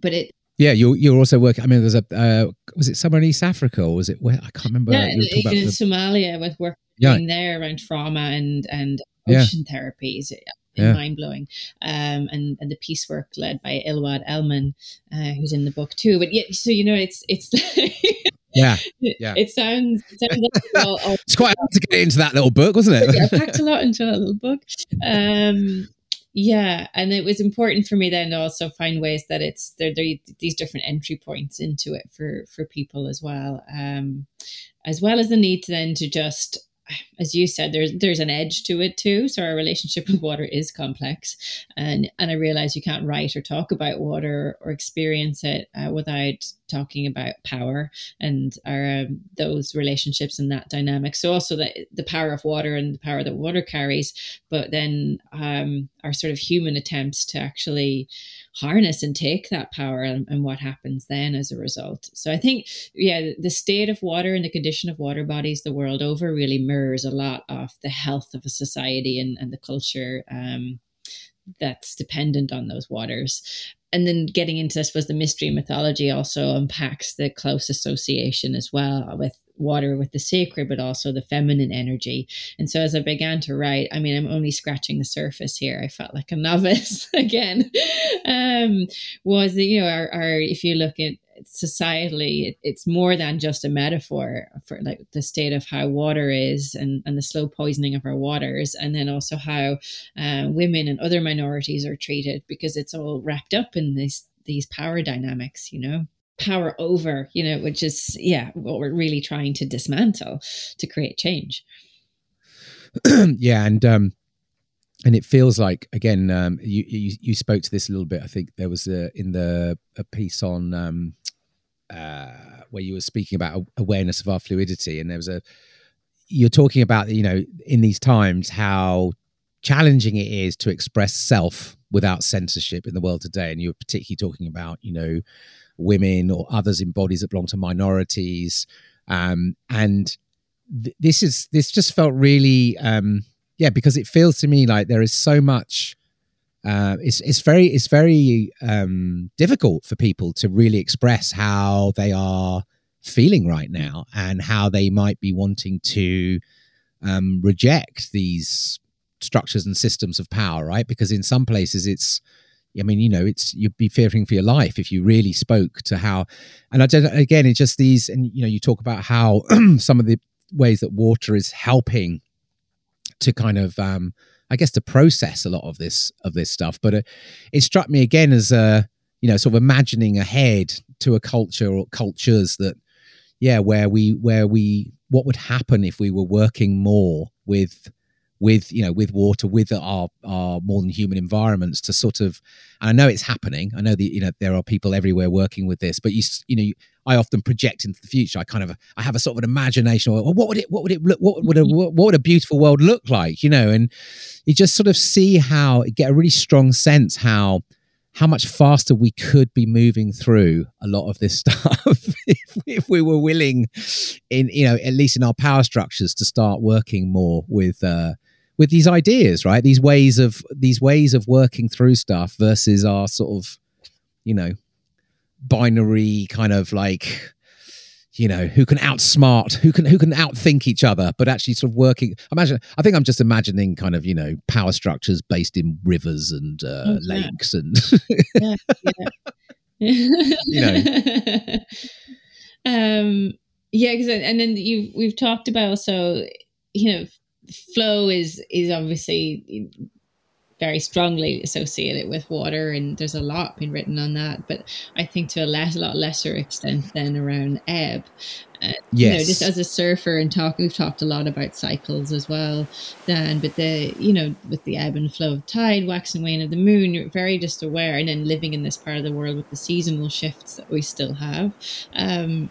But it yeah, you're you're also working. I mean, there's a uh, was it somewhere in East Africa or was it where I can't remember. Yeah, in the, Somalia with work yeah. there around trauma and and ocean yeah. therapies. Yeah. Mind blowing, um, and and the peace work led by Ilwad Elman, uh, who's in the book too. But yeah, so you know, it's it's <laughs> yeah, yeah. It sounds, it sounds like all, <laughs> all it's quite hard to get into that little book, wasn't it? yeah, I packed a lot into that little book. Um, yeah, and it was important for me then to also find ways that it's there. There these different entry points into it for for people as well, um, as well as the need to then to just as you said, there's there's an edge to it too. So our relationship with water is complex, and and I realize you can't write or talk about water or experience it uh, without talking about power and our um, those relationships and that dynamic. So also the the power of water and the power that water carries, but then um, our sort of human attempts to actually harness and take that power and, and what happens then as a result. So I think yeah, the state of water and the condition of water bodies the world over really mirrors a lot of the health of a society and, and the culture um, that's dependent on those waters and then getting into, I suppose, the mystery mythology also unpacks the close association as well with water with the sacred, but also the feminine energy. And so as I began to write, I mean, I'm only scratching the surface here. I felt like a <laughs> novice again. Um, was that, you know, our, our, if you look at societally, it, it's more than just a metaphor for like the state of how water is and, and the slow poisoning of our waters, and then also how uh, women and other minorities are treated because it's all wrapped up in these these power dynamics, you know power over, you know, which is yeah what we're really trying to dismantle to create change. <clears throat> yeah, and um, and it feels like again um, you, you, you spoke to this a little bit i think there was a, in the a piece on um, uh, where you were speaking about awareness of our fluidity and there was a you're talking about you know in these times how challenging it is to express self without censorship in the world today and you're particularly talking about you know women or others in bodies that belong to minorities um, and th- this is this just felt really um, yeah, because it feels to me like there is so much. Uh, it's it's very it's very um, difficult for people to really express how they are feeling right now and how they might be wanting to um, reject these structures and systems of power, right? Because in some places it's I mean, you know, it's you'd be fearing for your life if you really spoke to how, and I don't. Again, it's just these, and you know, you talk about how <clears throat> some of the ways that water is helping to kind of um, I guess to process a lot of this of this stuff. But it, it struck me again as a you know sort of imagining ahead to a culture or cultures that yeah where we where we what would happen if we were working more with with you know with water with our our more than human environments to sort of and i know it's happening. I know that you know there are people everywhere working with this but you you know i often project into the future. I kind of i have a sort of an imagination well, what would it what would it look what would a what would a beautiful world look like you know? And you just sort of see how get a really strong sense how how much faster we could be moving through a lot of this <laughs> stuff if, if, we were willing in you know at least in our power structures to start working more with uh, with these ideas, right? These ways of these ways of working through stuff versus our sort of, you know, binary kind of like you know who can outsmart who can who can outthink each other but actually sort of working imagine i think i'm just imagining kind of you know power structures based in rivers and uh, oh, lakes and yeah, yeah. <laughs> you know <laughs> um yeah because and then you we've talked about so you know flow is is obviously very strongly associated with water and there's a lot been written on that but i think to a less, lot lesser extent than around ebb uh, yes. you know just as a surfer and talk we've talked a lot about cycles as well dan but the you know with the ebb and flow of tide wax and wane of the moon you're very just aware and then living in this part of the world with the seasonal shifts that we still have um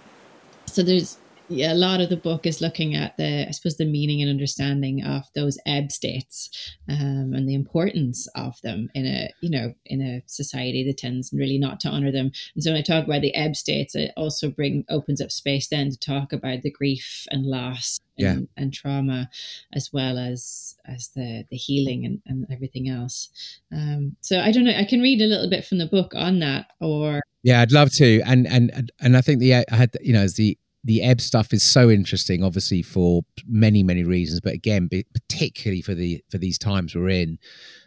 so there's yeah, a lot of the book is looking at the, I suppose, the meaning and understanding of those ebb states um, and the importance of them in a, you know, in a society that tends really not to honor them. And so when I talk about the ebb states, it also bring opens up space then to talk about the grief and loss and, yeah. and trauma, as well as as the the healing and, and everything else. Um, so I don't know. I can read a little bit from the book on that, or yeah, I'd love to. And and and I think the I had you know as the the ebb stuff is so interesting obviously for many many reasons. But again particularly for the for these times we're in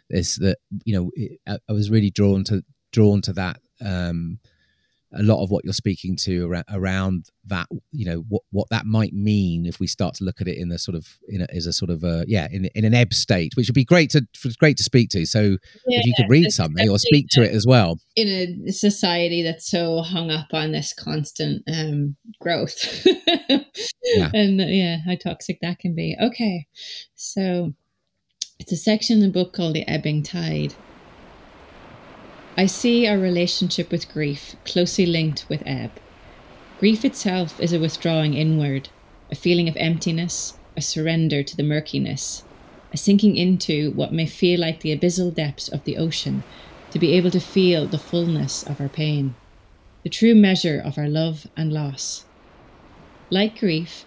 is that you know i was really drawn to drawn to that um a lot of what you're speaking to around, around that you know what what that might mean if we start to look at it in a sort of in a, as a sort of a yeah in, in an ebb state which would be great to great to speak to. So yeah, if you could read something or speak to it as well. in a society that's so hung up on this constant um growth. Yeah. <laughs> and yeah how toxic that can be. Okay so it's a section in the book called the ebbing tide I see our relationship with grief closely linked with ebb. Grief itself is a withdrawing inward, a feeling of emptiness, a surrender to the murkiness, a sinking into what may feel like the abyssal depths of the ocean to be able to feel the fullness of our pain, the true measure of our love and loss. Like grief,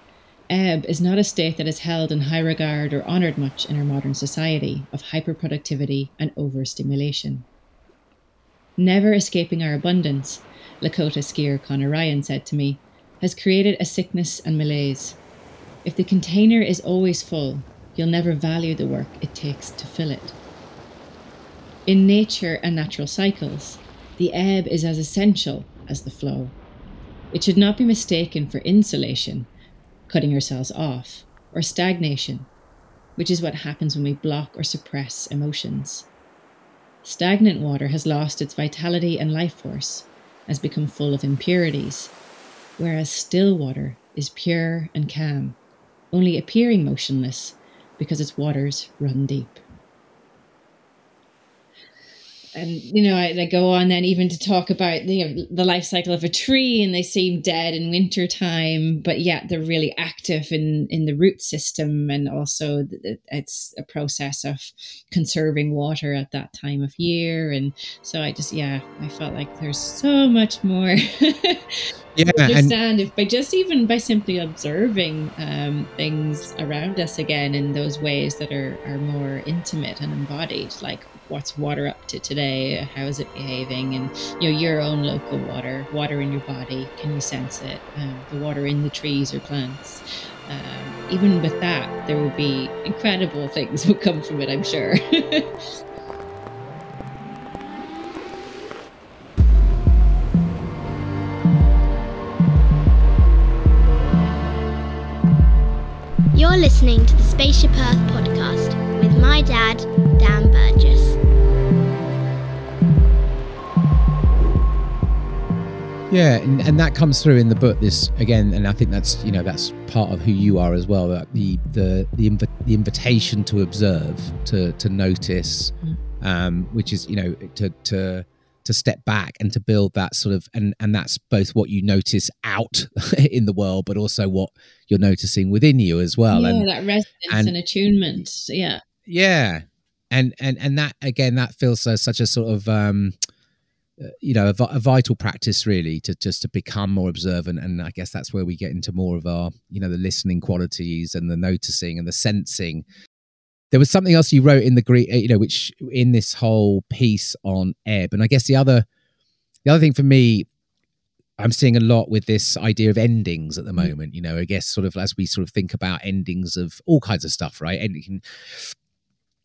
ebb is not a state that is held in high regard or honoured much in our modern society of hyperproductivity and overstimulation. Never escaping our abundance, Lakota skier Connor Ryan said to me, has created a sickness and malaise. If the container is always full, you'll never value the work it takes to fill it. In nature and natural cycles, the ebb is as essential as the flow. It should not be mistaken for insulation, cutting ourselves off, or stagnation, which is what happens when we block or suppress emotions. Stagnant water has lost its vitality and life force, has become full of impurities, whereas still water is pure and calm, only appearing motionless because its waters run deep and you know I, go on then even to talk about the the life cycle of a tree and they seem dead in winter time but yet they're really active in in the root system and also it's a process of conserving water at that time of year. And so i just yeah i felt like there's so much more. <laughs> Yeah, understand if by just even by simply observing um, things around us again in those ways that are, are more intimate and embodied like what's water up to today how is it behaving and you know your own local water water in your body can you sense it? Um, the water in the trees or plants. Um, even with that there will be incredible things <laughs> will come from it i'm sure. You're listening to the Spaceship Earth podcast with my dad, Dan Burgess. Yeah, and, and that comes through in the book. This again, and I think that's you know that's part of who you are as well. That the the the, inv- the invitation to observe, to to notice, mm. um, which is you know to to to step back and to build that sort of and and that's both what you notice out <laughs> in the world, but also what you're noticing within you as well. Yeah, and, that resonance and, and attunement. Yeah, yeah, and and and that again, that feels so, such a sort of um, you know a, a, vital practice really to just to become more observant. And i guess that's where we get into more of our you know the listening qualities and the noticing and the sensing. There was something else you wrote in the greek uh, you know which in this whole piece on ebb and i guess the other the other thing for me i'm seeing a lot with this idea of endings at the mm. moment. You know i guess sort of as we sort of think about endings of all kinds of stuff right? Ending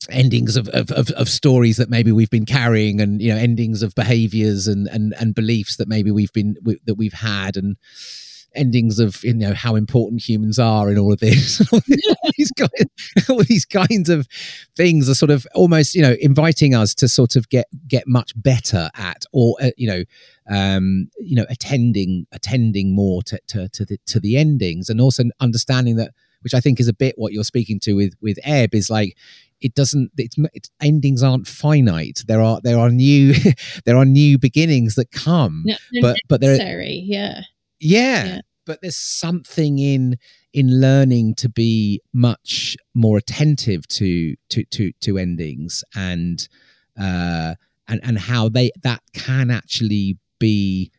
endings of, of, of, of, stories that maybe we've been carrying and you know endings of behaviors and and, and beliefs that maybe we've been we, that we've had and endings of you know how important humans are in all of this. <laughs> All these kinds, all these kinds of things are sort of almost you know inviting us to sort of get get much better at or uh, you know um you know attending attending more to to to the, to the endings and also understanding that which I think is a bit what you're speaking to with with Ebb is like it doesn't it's, it's, endings aren't finite. There are there are new <laughs> there are new beginnings that come no, but but they're yeah. yeah yeah. but there's something in in learning to be much more attentive to to to to endings and uh and and how they that can actually be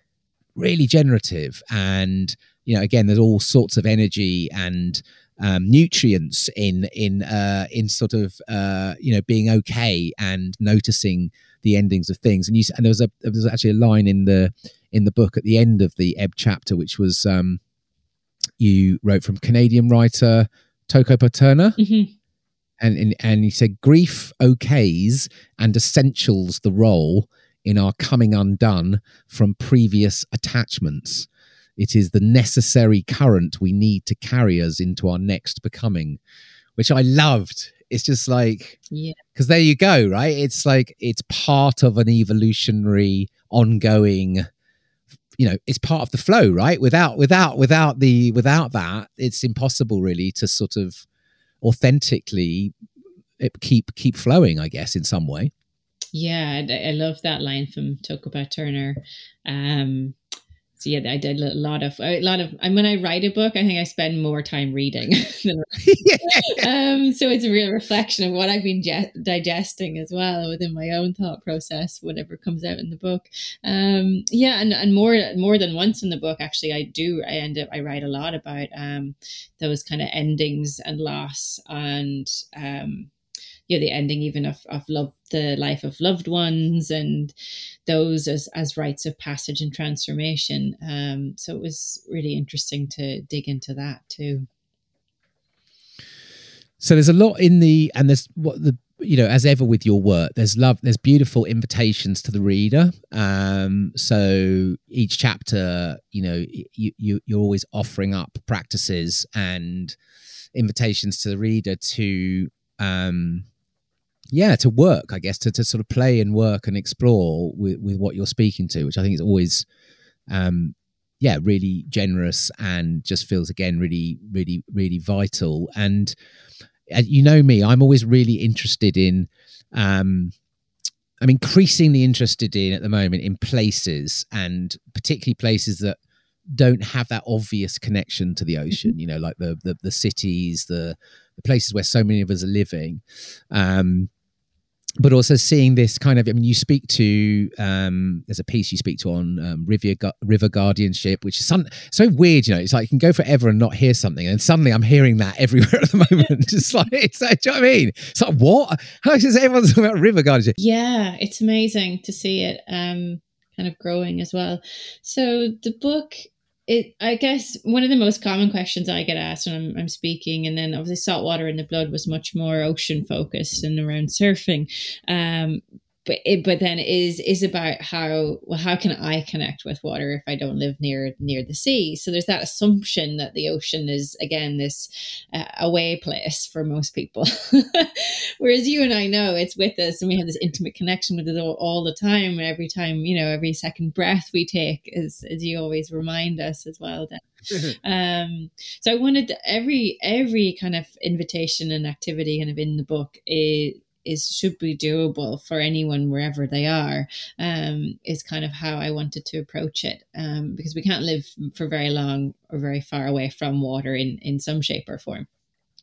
really generative. And you know again there's all sorts of energy and um, nutrients in in uh, in sort of uh, you know being okay and noticing the endings of things. And you and there was a there was actually a line in the in the book at the end of the Ebb chapter, which was um, you wrote from Canadian writer Toko-pa Turner. Mm-hmm. And, and and he said grief okays and essentials the role in our coming undone from previous attachments. It is the necessary current we need to carry us into our next becoming, which I loved. It's just like, Yeah. because there you go, right? It's like it's part of an evolutionary, ongoing. You know, it's part of the flow, right? Without, without, without the, without that, it's impossible really to sort of authentically eh, keep keep flowing. I guess in some way. Yeah, I, I love that line from Toko-pa Turner. Um, so yeah, I did a lot of a lot of. And when I write a book, I think I spend more time reading. <laughs> Than, <laughs> um, so it's a real reflection of what I've been ge- digesting as well within my own thought process, whatever comes out in the book. Um, yeah, and, and more more than once in the book, actually, I do. I end up I write a lot about um, those kind of endings and loss and um, yeah, the ending even of, of love, the life of loved ones, and those as as rites of passage and transformation. Um, so it was really interesting to dig into that too. So there's a lot in the and there's what the you know as ever with your work there's love there's beautiful invitations to the reader um so each chapter you know you, you you're always offering up practices and invitations to the reader to um yeah to work i guess to, to sort of play and work and explore with, with what you're speaking to which i think is always um yeah really generous and just feels again really really really vital. And uh, you know me i'm always really interested in um i'm increasingly interested in at the moment in places and particularly places that don't have that obvious connection to the ocean you know like the the, the cities the the places where so many of us are living. Um but also seeing this kind of i mean you speak to um there's a piece you speak to on um, river, river guardianship which is some, so weird you know it's like you can go forever and not hear something and suddenly i'm hearing that everywhere at the <laughs> moment. <laughs> Just like it's like, do you know what i mean? It's like what? How is everyone's talking about river guardianship? Yeah, it's amazing to see it um, kind of growing as well. So the book, it I guess one of the most common questions I get asked when I'm, I'm speaking, and then obviously saltwater in the blood was much more ocean focused and around surfing. Um, but it, but then is is about how well how can I connect with water if I don't live near near the sea? So there's that assumption that the ocean is again this uh, away place for most people, <laughs> whereas you and I know it's with us and we have this intimate connection with it all, all the time. And every time you know every second breath we take, as as you always remind us as well. That <laughs> um so i wanted every every kind of invitation and activity kind of in the book is is should be doable for anyone wherever they are um is kind of how i wanted to approach it um because we can't live for very long or very far away from water in in some shape or form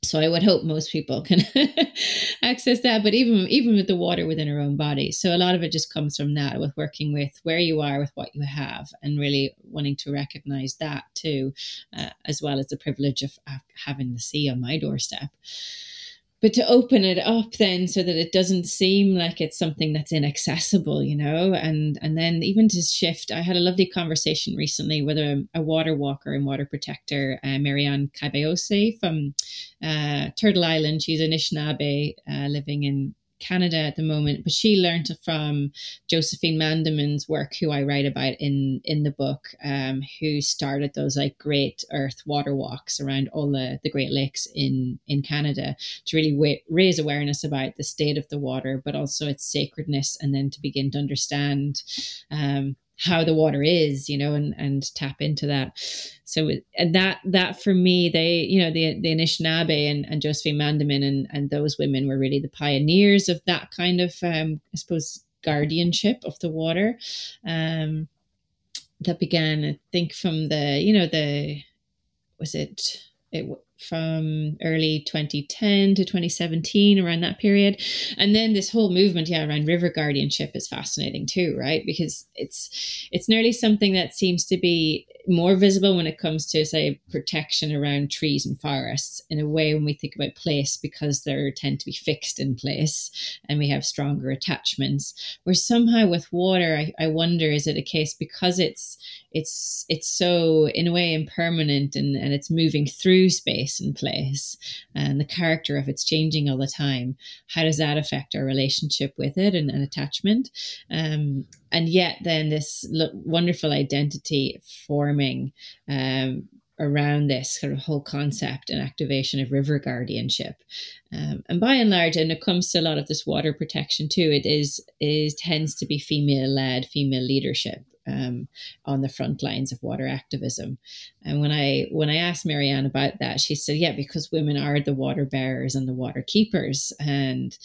so I would hope most people can <laughs> access that, but even even with the water within our own body. So a lot of it just comes from that, with working with where you are, with what you have, and really wanting to recognize that too, uh, as well as the privilege of having the sea on my doorstep but to open it up then so that it doesn't seem like it's something that's inaccessible you know? And and then even to shift i had a lovely conversation recently with a, a water walker and water protector uh, marianne Cabeyose from uh, turtle island. She's an anishinaabe uh, living in Canada at the moment, but she learned from Josephine Mandamin's work, who I write about in in the book, um, who started those like great Earth water walks around all the, the Great Lakes in in Canada to really wa- raise awareness about the state of the water, but also its sacredness, and then to begin to understand um, how the water is, you know, and and tap into that. So and that that for me, they you know the the Anishinaabe and, and Josephine mandamin and and those women were really the pioneers of that kind of um, I suppose guardianship of the water. Um, that began, I think, from the you know the was it it from early 2010 to 2017 around that period. And then this whole movement yeah around river guardianship is fascinating too right? Because it's it's nearly something that seems to be more visible when it comes to say protection around trees and forests in a way when we think about place because they tend to be fixed in place and we have stronger attachments. Where somehow with water I, I wonder is it a case because it's it's it's so in a way impermanent and, and it's moving through space and place and the character of it's changing all the time how does that affect our relationship with it and, and attachment? Um, and yet then this wonderful identity forming um, around this sort of whole concept and activation of river guardianship. Um, and by and large, and it comes to a lot of this water protection too, it is is tends to be female led, female leadership um, on the front lines of water activism. And when I when I asked Marianne about that, she said, "Yeah, because women are the water bearers and the water keepers, and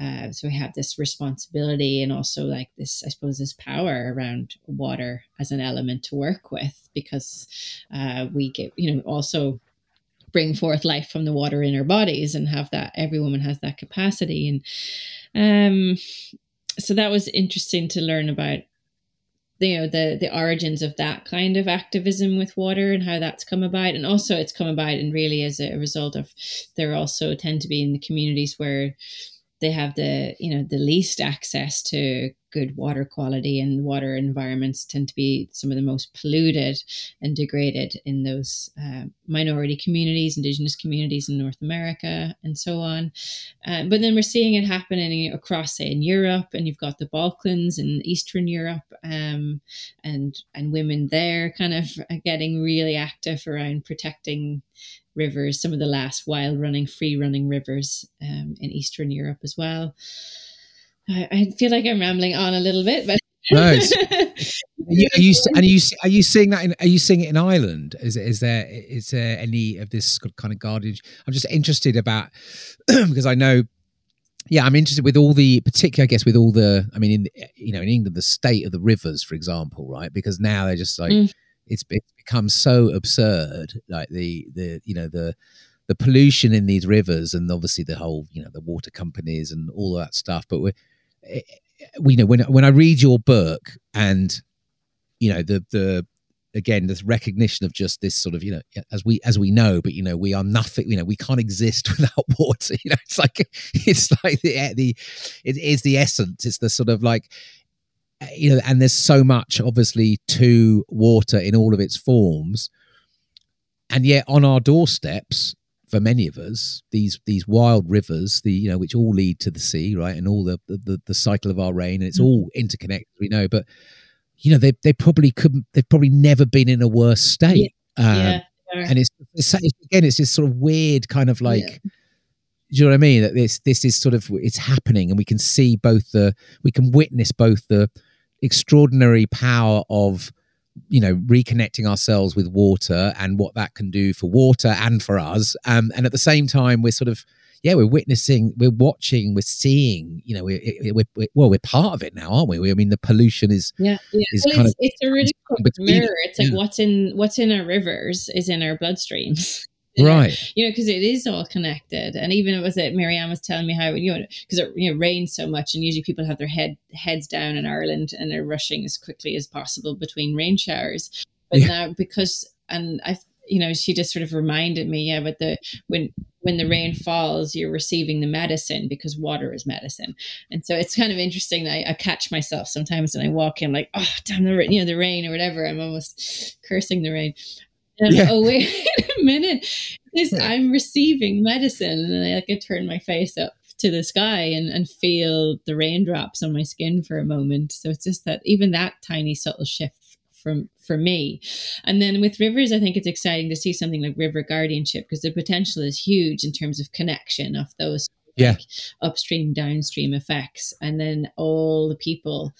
uh, so we have this responsibility and also like this, I suppose, this power around water as an element to work with, because uh, we get, you know, also." bring forth life from the water in our bodies and have that every woman has that capacity and um so that was interesting to learn about you know the the origins of that kind of activism with water and how that's come about. And also it's come about and really as a result of there also tend to be in the communities where they have the you know the least access to good water quality and water environments tend to be some of the most polluted and degraded in those uh, minority communities, indigenous communities in North America, and so on. Uh, but then we're seeing it happening across, say, in Europe, and you've got the Balkans and Eastern Europe, um, and and women there kind of <laughs> getting really active around protecting rivers, some of the last wild running, free running rivers um, in Eastern Europe as well. I, I feel like I'm rambling on a little bit, but no, are <laughs> you, are you and are you are you seeing that? In, are you seeing it in Ireland? Is is there is there any of this kind of guardian? I'm just interested about <clears throat> because I know. Yeah, I'm interested with all the, particular, I guess, with all the. I mean, in you know, in England, the state of the rivers, for example, right? Because now they're just like mm. it's, it's become so absurd, like the the you know the the pollution in these rivers, and obviously the whole you know the water companies and all of that stuff. But we're we know when when I read your book and you know the the again this recognition of just this sort of you know as we as we know but you know we are nothing you know we can't exist <laughs> without water you know it's like it's like the the it is the essence. It's the sort of like you know and there's so much obviously to water in all of its forms. And yet on our doorsteps for many of us these these wild rivers the you know which all lead to the sea right and all the the, the cycle of our rain and it's mm-hmm. all interconnected we know but you know they they probably couldn't they've probably never been in a worse state yeah. Um, yeah and it's, it's, again it's this sort of weird kind of like yeah. do you know what i mean that this this is sort of it's happening and we can see both the we can witness both the extraordinary power of you know reconnecting ourselves with water and what that can do for water and for us um, and at the same time we're sort of yeah we're witnessing we're watching we're seeing you know we're, we're, we're well we're part of it now aren't we, we i mean the pollution is yeah, yeah. Is well, kind it's, of, it's a really cool mirror it's like yeah. what's in what's in our rivers is in our bloodstreams right. You know because it is all connected. And even it was it Marianne was telling me how you know because it you know rains so much and usually people have their head heads down in Ireland and they're rushing as quickly as possible between rain showers. But yeah. now because and I you know she just sort of reminded me yeah but the when when the rain falls you're receiving the medicine because water is medicine. And so it's kind of interesting I, I catch myself sometimes when I walk in like oh damn the you know the rain or whatever. I'm almost cursing the rain and yeah. oh <laughs> wait a minute, this I'm receiving medicine, and I like I turn my face up to the sky and, and feel the raindrops on my skin for a moment. So it's just that even that tiny subtle shift from for me. And then with rivers, I think it's exciting to see something like river guardianship because the potential is huge in terms of connection of those yeah. Upstream downstream effects and then all the people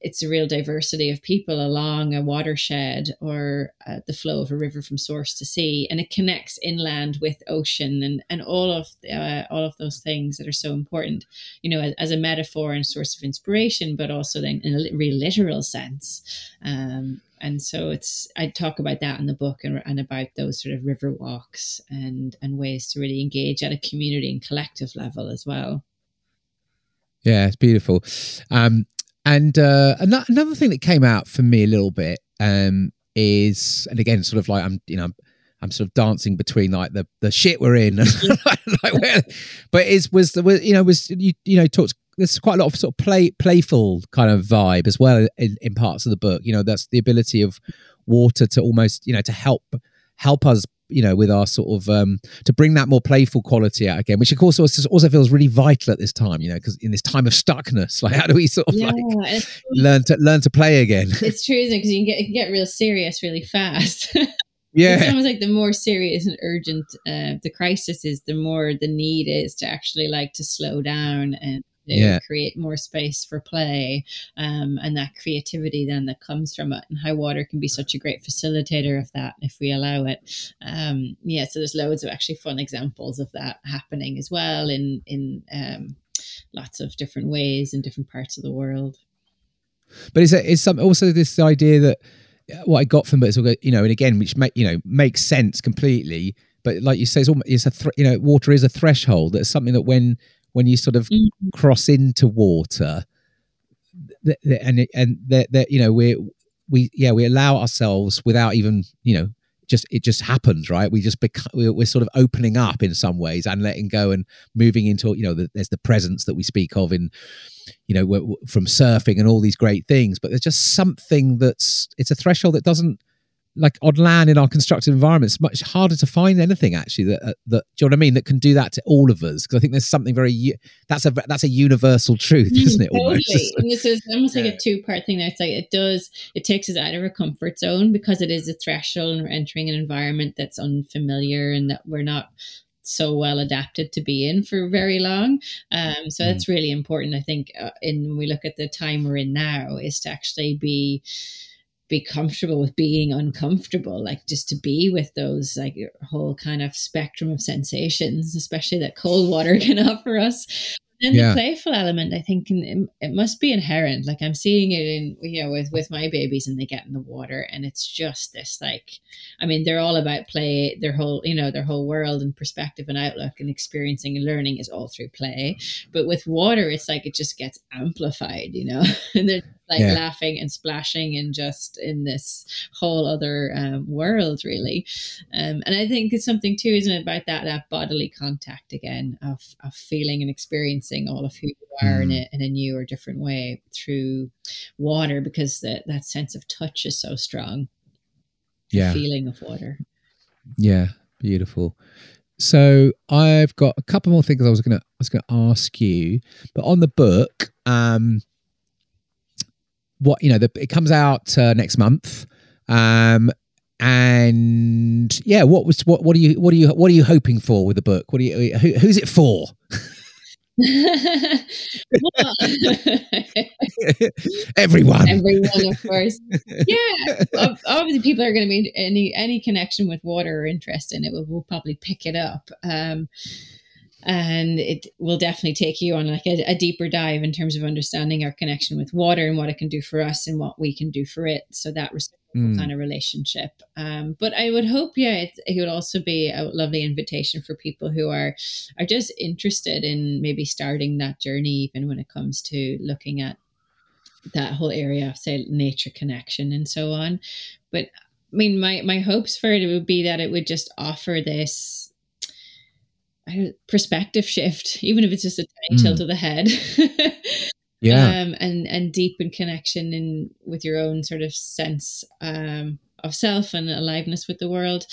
it's a real diversity of people along a watershed or uh, the flow of a river from source to sea, and it connects inland with ocean and and all of uh, all of those things that are so important. You know, as, as, a metaphor and source of inspiration, but also then in a real literal sense. Um, and so it's I talk about that in the book and, and about those sort of river walks and and ways to really engage at a community and collective level as well. Yeah, it's beautiful. Um, and uh, another thing that came out for me a little bit um, is, and again, sort of like I'm, you know, I'm sort of dancing between like the the shit we're in, <laughs> and like where, but is was the was, you know was you you know talked there's quite a lot of sort of play playful kind of vibe as well in, in parts of the book. You know, that's the ability of water to almost you know to help help us you know with our sort of um to bring that more playful quality out again which of course also, also feels really vital at this time you know because in this time of stuckness like how do we sort of Yeah, like learn to learn to play again <laughs> it's true, isn't it? Because you can get, it can get real serious really fast. <laughs> yeah It's almost like the more serious and urgent uh, the crisis is, the more the need is to actually like to slow down and Yeah. create more space for play um, and that creativity then that comes from it. And high water can be such a great facilitator of that if we allow it. Um, yeah, so there's loads of actually fun examples of that happening as well in in um, lots of different ways in different parts of the world. but it's a, it's some also this idea that uh, what I got from it is you know and again which make you know makes sense completely but like you say it's almost it's a thr you know water is a threshold that's something that when when you sort of Mhm. cross into water th- th- and and that that you know we we yeah we allow ourselves without even you know just it just happens right we just become we're, we're sort of opening up in some ways and letting go and moving into you know the, there's the presence that we speak of in you know from surfing and all these great things but there's just something that's it's a threshold that doesn't like on land in our constructed environments, it's much harder to find anything actually that uh, that do you know what i mean that can do that to all of us because i think there's something very that's a that's a universal truth isn't it almost Mm, Totally. And this is almost like Yeah. a two part thing. That's like it does it takes us out of our comfort zone because it is a threshold and we're entering an environment that's unfamiliar and that we're not so well adapted to be in for very long. Um, so that's really important. I think uh, in when we look at the time we're in now is to actually be be comfortable with being uncomfortable like just to be with those like your whole kind of spectrum of sensations especially that cold water <laughs> can offer us. And Yeah. the playful element i think can, it must be inherent. Like i'm seeing it in you know with with my babies and they get in the water and it's just this like i mean they're all about play their whole you know their whole world and perspective and outlook and experiencing and learning is all through play. But with water it's like it just gets amplified you know? <laughs> And they're like Yeah. laughing and splashing and just in this whole other um, world really um, and i think it's something too isn't it about that that bodily contact again of, of feeling and experiencing all of who you are in, Mm. a, in a new or different way through water because that that sense of touch is so strong the Yeah. feeling of water Yeah, beautiful. So I've got a couple more things I was gonna I was gonna ask you, but on the book, um, what you know, the, it comes out uh, next month, um, and yeah, what was what what are you what are you what are you hoping for with the book? What are you who, who's it for? <laughs> Everyone. everyone of course yeah <laughs> obviously people are going to be any any connection with water or interest in it will, will probably pick it up um and it will definitely take you on like a, a deeper dive in terms of understanding our connection with water and what it can do for us and what we can do for it. So that reciprocal Mm. kind of relationship. Um but i would hope yeah it, it would also be a lovely invitation for people who are are just interested in maybe starting that journey even when it comes to looking at that whole area of say nature connection and so on. But i mean my my hopes for it would be that it would just offer this perspective shift even if it's just a tiny Mm. tilt of the head. <laughs> Yeah. um and and deepen connection in with your own sort of sense um of self and aliveness with the world.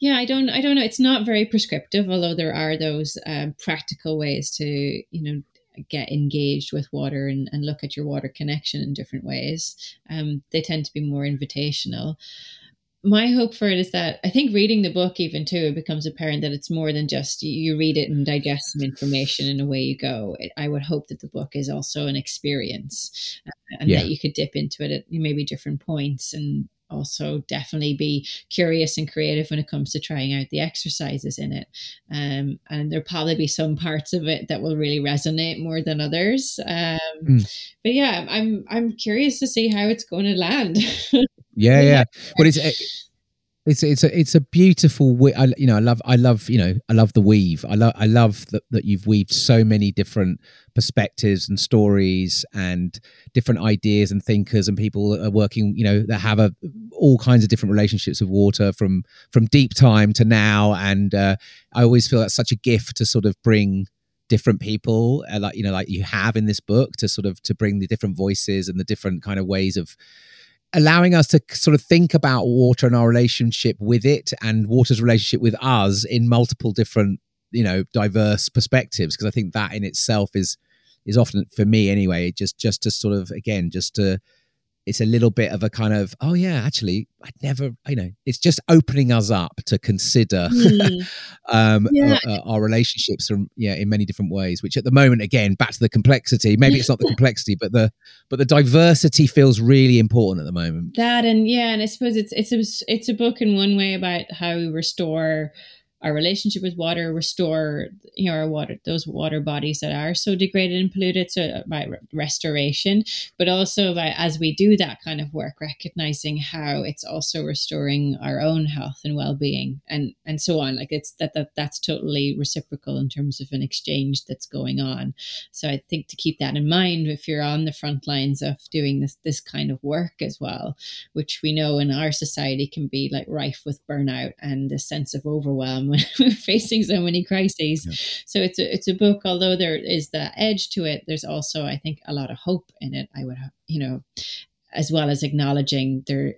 Yeah i don't i don't know. It's not very prescriptive although there are those um, practical ways to you know get engaged with water and, and look at your water connection in different ways. Um they tend to be more invitational my hope for it is that I think reading the book, even too, it becomes apparent that it's more than just you, read it and digest some information and away you go. It, I would hope that the book is also an experience uh, and Yeah. that you could dip into it at maybe different points and also definitely be curious and creative when it comes to trying out the exercises in it. Um, and there'll probably be some parts of it that will really resonate more than others. Um, Mm. But yeah, I'm I'm curious to see how it's going to land. <laughs> yeah, Yeah. But it's it's it's a it's a beautiful. we- I you know I love I love you know I love the weave. I love I love that that you've weaved so many different perspectives and stories and different ideas and thinkers and people that are working. You know that have a all kinds of different relationships with water from from deep time to now. And uh, I always feel that's such a gift to sort of bring different people uh, like you know like you have in this book to sort of to bring the different voices and the different kind of ways of allowing us to sort of think about water and our relationship with it and water's relationship with us in multiple different you know diverse perspectives because i think that in itself is is often for me anyway just just to sort of again just to it's a little bit of a kind of oh yeah actually i'd never you know it's just opening us up to consider mm. <laughs> um yeah. uh, uh, our relationships from yeah in many different ways which at the moment again back to the complexity maybe it's not the <laughs> complexity but the but the diversity feels really important at the moment that and yeah and i suppose it's it's a it's a book in one way about how we restore our relationship with water, restore you know our water those water bodies that are so degraded and polluted. So by restoration, but also by as we do that kind of work, recognizing how it's also restoring our own health and well being, and and so on. Like it's that that that's totally reciprocal in terms of an exchange that's going on. So I think to keep that in mind if you're on the front lines of doing this this kind of work as well, which we know in our society can be like rife with burnout and the sense of overwhelm when <laughs> we're facing so many crises. Yeah. So it's a it's a book. Although there is the edge to it, there's also I think a lot of hope in it. I would you know, as well as acknowledging there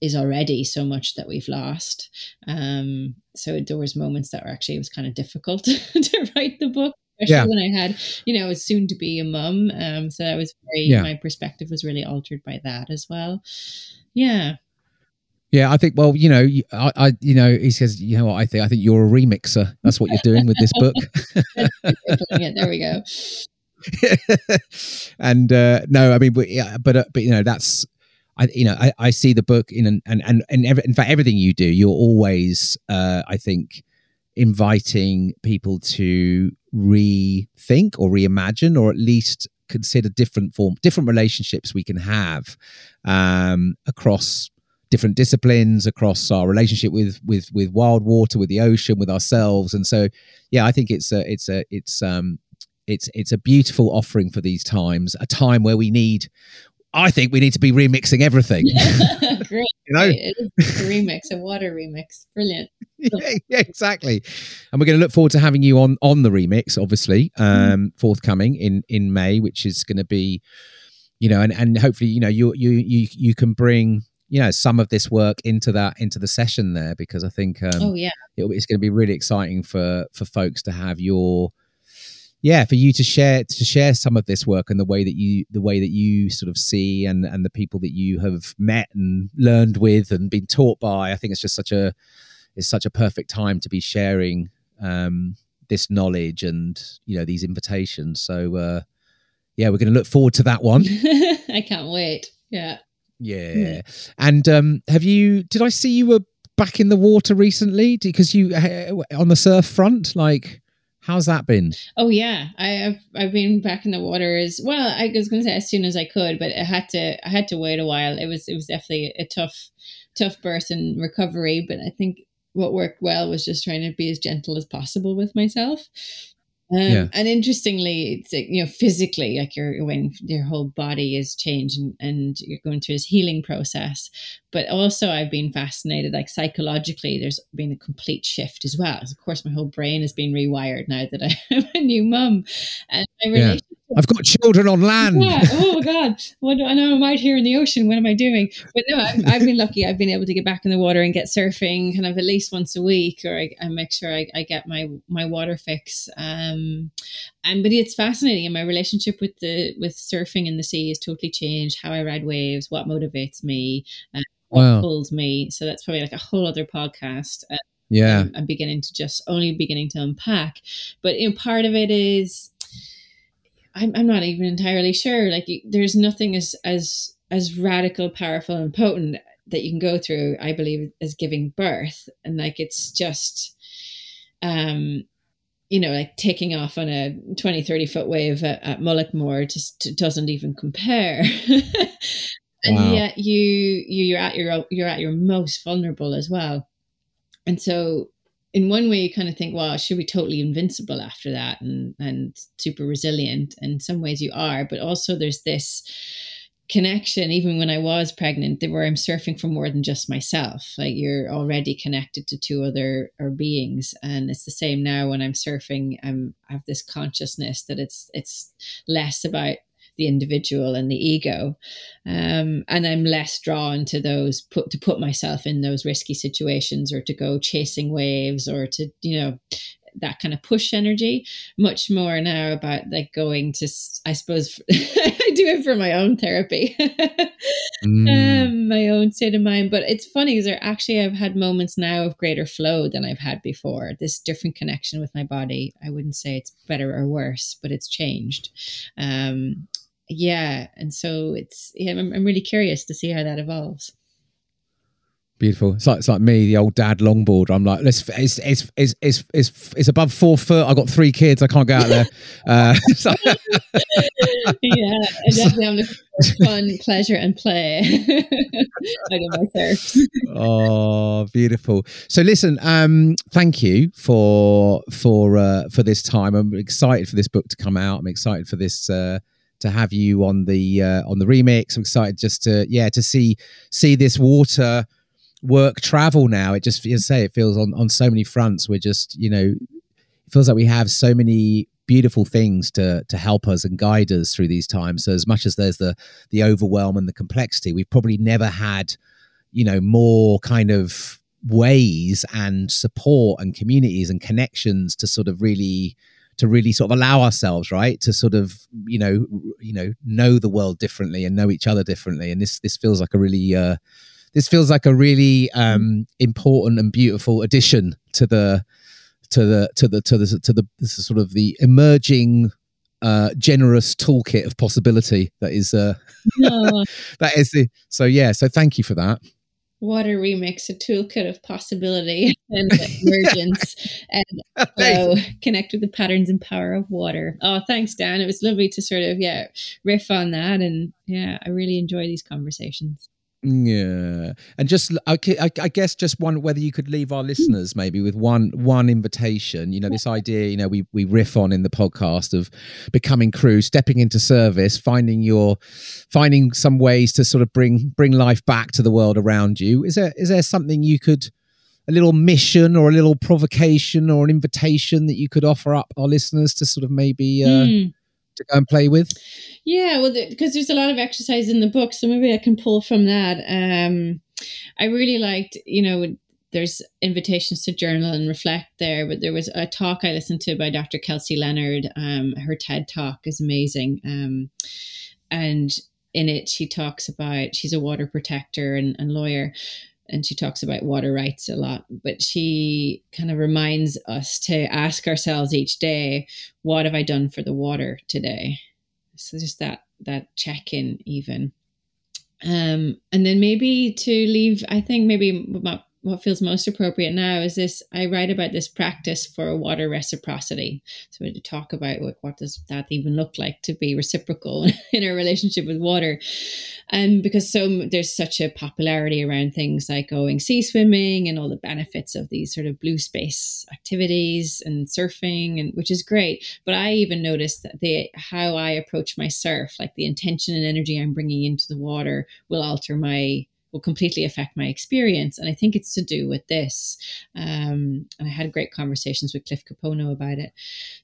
is already so much that we've lost. Um, so there was moments that were actually it was kind of difficult <laughs> to write the book especially yeah. when I had, you know, I was soon to be a mum. Um, so that was very, yeah. my perspective was really altered by that as well. Yeah. Yeah, I think. Well, you know, I, I, you know, he says, you know what I think. I think you're a remixer. That's what you're doing with this book. <laughs> yeah, there we go. <laughs> and uh, no, I mean, but yeah, but uh, but you know, that's I, you know, I, I see the book in an, and and and every, in fact, everything you do, you're always, uh, I think, inviting people to rethink or reimagine, or at least consider different form, different relationships we can have um, across different disciplines across our relationship with with with wild water with the ocean with ourselves and so yeah i think it's a it's a it's um it's it's a beautiful offering for these times a time where we need I think we need to be remixing everything. Yeah, <laughs> <laughs> great. you know? It is a remix, a water remix. Brilliant. <laughs> yeah, yeah, exactly. And we're going to look forward to having you on on the remix, obviously, mm-hmm. um, mm. forthcoming in in May, which is going to be, you know, and and hopefully, you know, you you you you can bring you know some of this work into that into the session there because I think um, oh yeah. it, it's going to be really exciting for for folks to have your yeah for you to share to share some of this work and the way that you the way that you sort of see and and the people that you have met and learned with and been taught by. I think it's just such a it's such a perfect time to be sharing um, this knowledge and you know these invitations. So uh, yeah we're going to look forward to that one. <laughs> I can't wait. Yeah yeah. And um, have you? Did I see you were back in the water recently? Because you uh, on the surf front, like. How's that been? Oh yeah, I have I've been back in the water as well. I was going to say as soon as I could, but I had to I had to wait a while. It was it was definitely a tough tough birth and recovery. But I think what worked well was just trying to be as gentle as possible with myself. Um, yeah. And interestingly, it's like, you know physically, like your when your whole body is changed and, and you're going through this healing process. But also, I've been fascinated, like psychologically, there's been a complete shift as well. Of course, my whole brain has been rewired now that <laughs> I am a new mum, and my relationship I've got children on land. Yeah. <laughs> Oh God. What do I know? I'm out here in the ocean. What am I doing? But no, I've, I've, been lucky. I've been able to get back in the water and get surfing kind of at least once a week, or I, I make sure I, I, get my my water fix. Um, and but it's fascinating. And my relationship with the with surfing in the sea has totally changed. How I ride waves, what motivates me, uh, what wow. pulls me. So that's probably like a whole other podcast. Uh, yeah, I'm, I'm beginning to just only beginning to unpack. But you know, part of it is I'm, I'm not even entirely sure. Like there's nothing as as as radical, powerful, and potent that you can go through. I believe as giving birth, and like it's just, um, you know, like taking off on a 20, 30 foot wave at, at Mullaghmore just doesn't even compare. <laughs> and wow. yet you you you're at your you're at your most vulnerable as well. And so in one way you kind of think well should be totally invincible after that and and super resilient in some ways you are. But also there's this connection even when i was pregnant where i'm surfing for more than just myself like you're already connected to two other or beings and it's the same now when i'm surfing i'm i have this consciousness that it's it's less about the individual and the ego. Um, and I'm less drawn to those put to put myself in those risky situations or to go chasing waves or to, you know, that kind of push energy. Much more now about like going to i suppose <laughs> i do it for my own therapy. <laughs> Mm. um, my own state of mind. But it's funny because actually i've had moments now of greater flow than i've had before. This different connection with my body i wouldn't say it's better or worse but it's changed. Um, yeah and so it's yeah I'm, I'm really curious to see how that evolves Beautiful. It's like it's like me, the old dad longboard. I'm like, let's it's it's it's it's it's, it's above four foot. I got three kids. I can't get out there. <laughs> Uh, <laughs> so. yeah, I definitely am looking for fun, pleasure, and play. I get myself. oh, beautiful. So listen, um, thank you for for uh, for this time. I'm excited for this book to come out. I'm excited for this. Uh, to have you on the uh, on the remix. I'm excited just to yeah to see see this water work travel now. It just, you say, it feels on, on so many fronts. We're just, you know, it feels like we have so many beautiful things to to help us and guide us through these times. So as much as there's the the overwhelm and the complexity, we've probably never had, you know, more kind of ways and support and communities and connections to sort of really to really sort of allow ourselves right to sort of you know you know know the world differently and know each other differently. And this this feels like a really uh this feels like a really um, important and beautiful addition to the to the to the to the to the, the sort of the emerging uh, generous toolkit of possibility that is uh, <laughs> that is the so yeah so thank you for that water remix a toolkit of possibility <laughs> and emergence and <laughs> so connect with the patterns and power of water. Oh thanks dan. It was lovely to sort of yeah riff on that. And yeah i really enjoy these conversations yeah, and just I, I guess just one whether you could leave our listeners maybe with one one invitation. You know, this idea you know we we riff on in the podcast of becoming crew, stepping into service, finding your finding some ways to sort of bring bring life back to the world around you. Is there is there something you could a little mission or a little provocation or an invitation that you could offer up our listeners to sort of maybe uh, mm to go and play with? Yeah, well, because there's a lot of exercise in the book, so maybe I can pull from that. Um, I really liked, you know, there's invitations to journal and reflect there, but there was a talk I listened to by Dr. Kelsey Leonard. Um, her TED talk is amazing. Um, and in it, she talks about she's a water protector and, and lawyer, and she talks about water rights a lot, but she kind of reminds us to ask ourselves each day, what have I done for the water today? So just that that check in even. Um, and then maybe to leave, I think maybe what feels most appropriate now is this i write about this practice for water reciprocity. So to talk about what, what does that even look like to be reciprocal <laughs> in our relationship with water? And because so there's such a popularity around things like going sea swimming and all the benefits of these sort of blue space activities and surfing and which is great. But i even noticed that the how i approach my surf like the intention and energy i'm bringing into the water will alter my will completely affect my experience. And I think it's to do with this. Um, and I had great conversations with Cliff Kapono about it.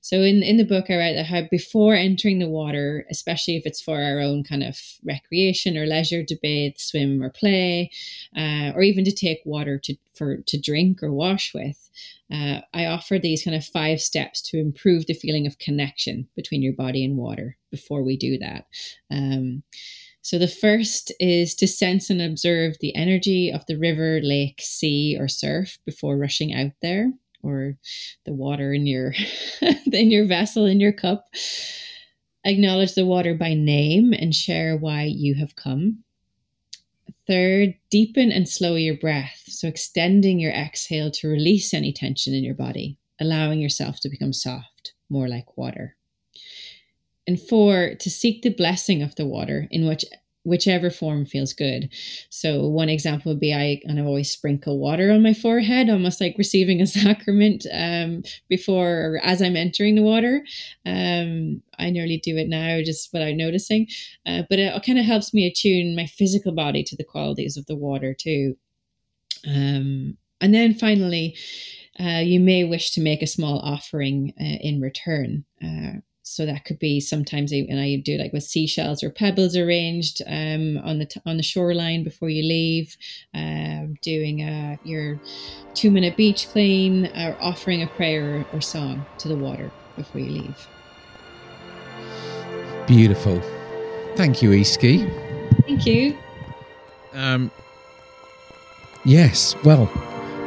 So in, in the book, I write that how before entering the water, especially if it's for our own kind of recreation or leisure to bathe, swim, or play, uh, or even to take water to for to drink or wash with, uh, I offer these kind of five steps to improve the feeling of connection between your body and water before we do that. Um, so the first is to sense and observe the energy of the river, lake, sea, or surf before rushing out there, or the water in your <laughs> in your vessel in your cup. Acknowledge the water by name and share why you have come. Third, deepen and slow your breath. So extending your exhale to release any tension in your body, allowing yourself to become soft, more like water and four to seek the blessing of the water in which whichever form feels good. So one example would be I kind of always sprinkle water on my forehead, almost like receiving a <laughs> sacrament um, before or as I'm entering the water. Um, I nearly do it now just without noticing, uh, but it kind of helps me attune my physical body to the qualities of the water too. Um, and then finally, uh, you may wish to make a small offering uh, in return. So that could be sometimes I, and I do like with seashells or pebbles arranged um, on the t- on the shoreline before you leave, um, doing a, your two minute beach clean or offering a prayer or song to the water before you leave. Beautiful. Thank you, Easkey. Thank you. Um, yes. Well,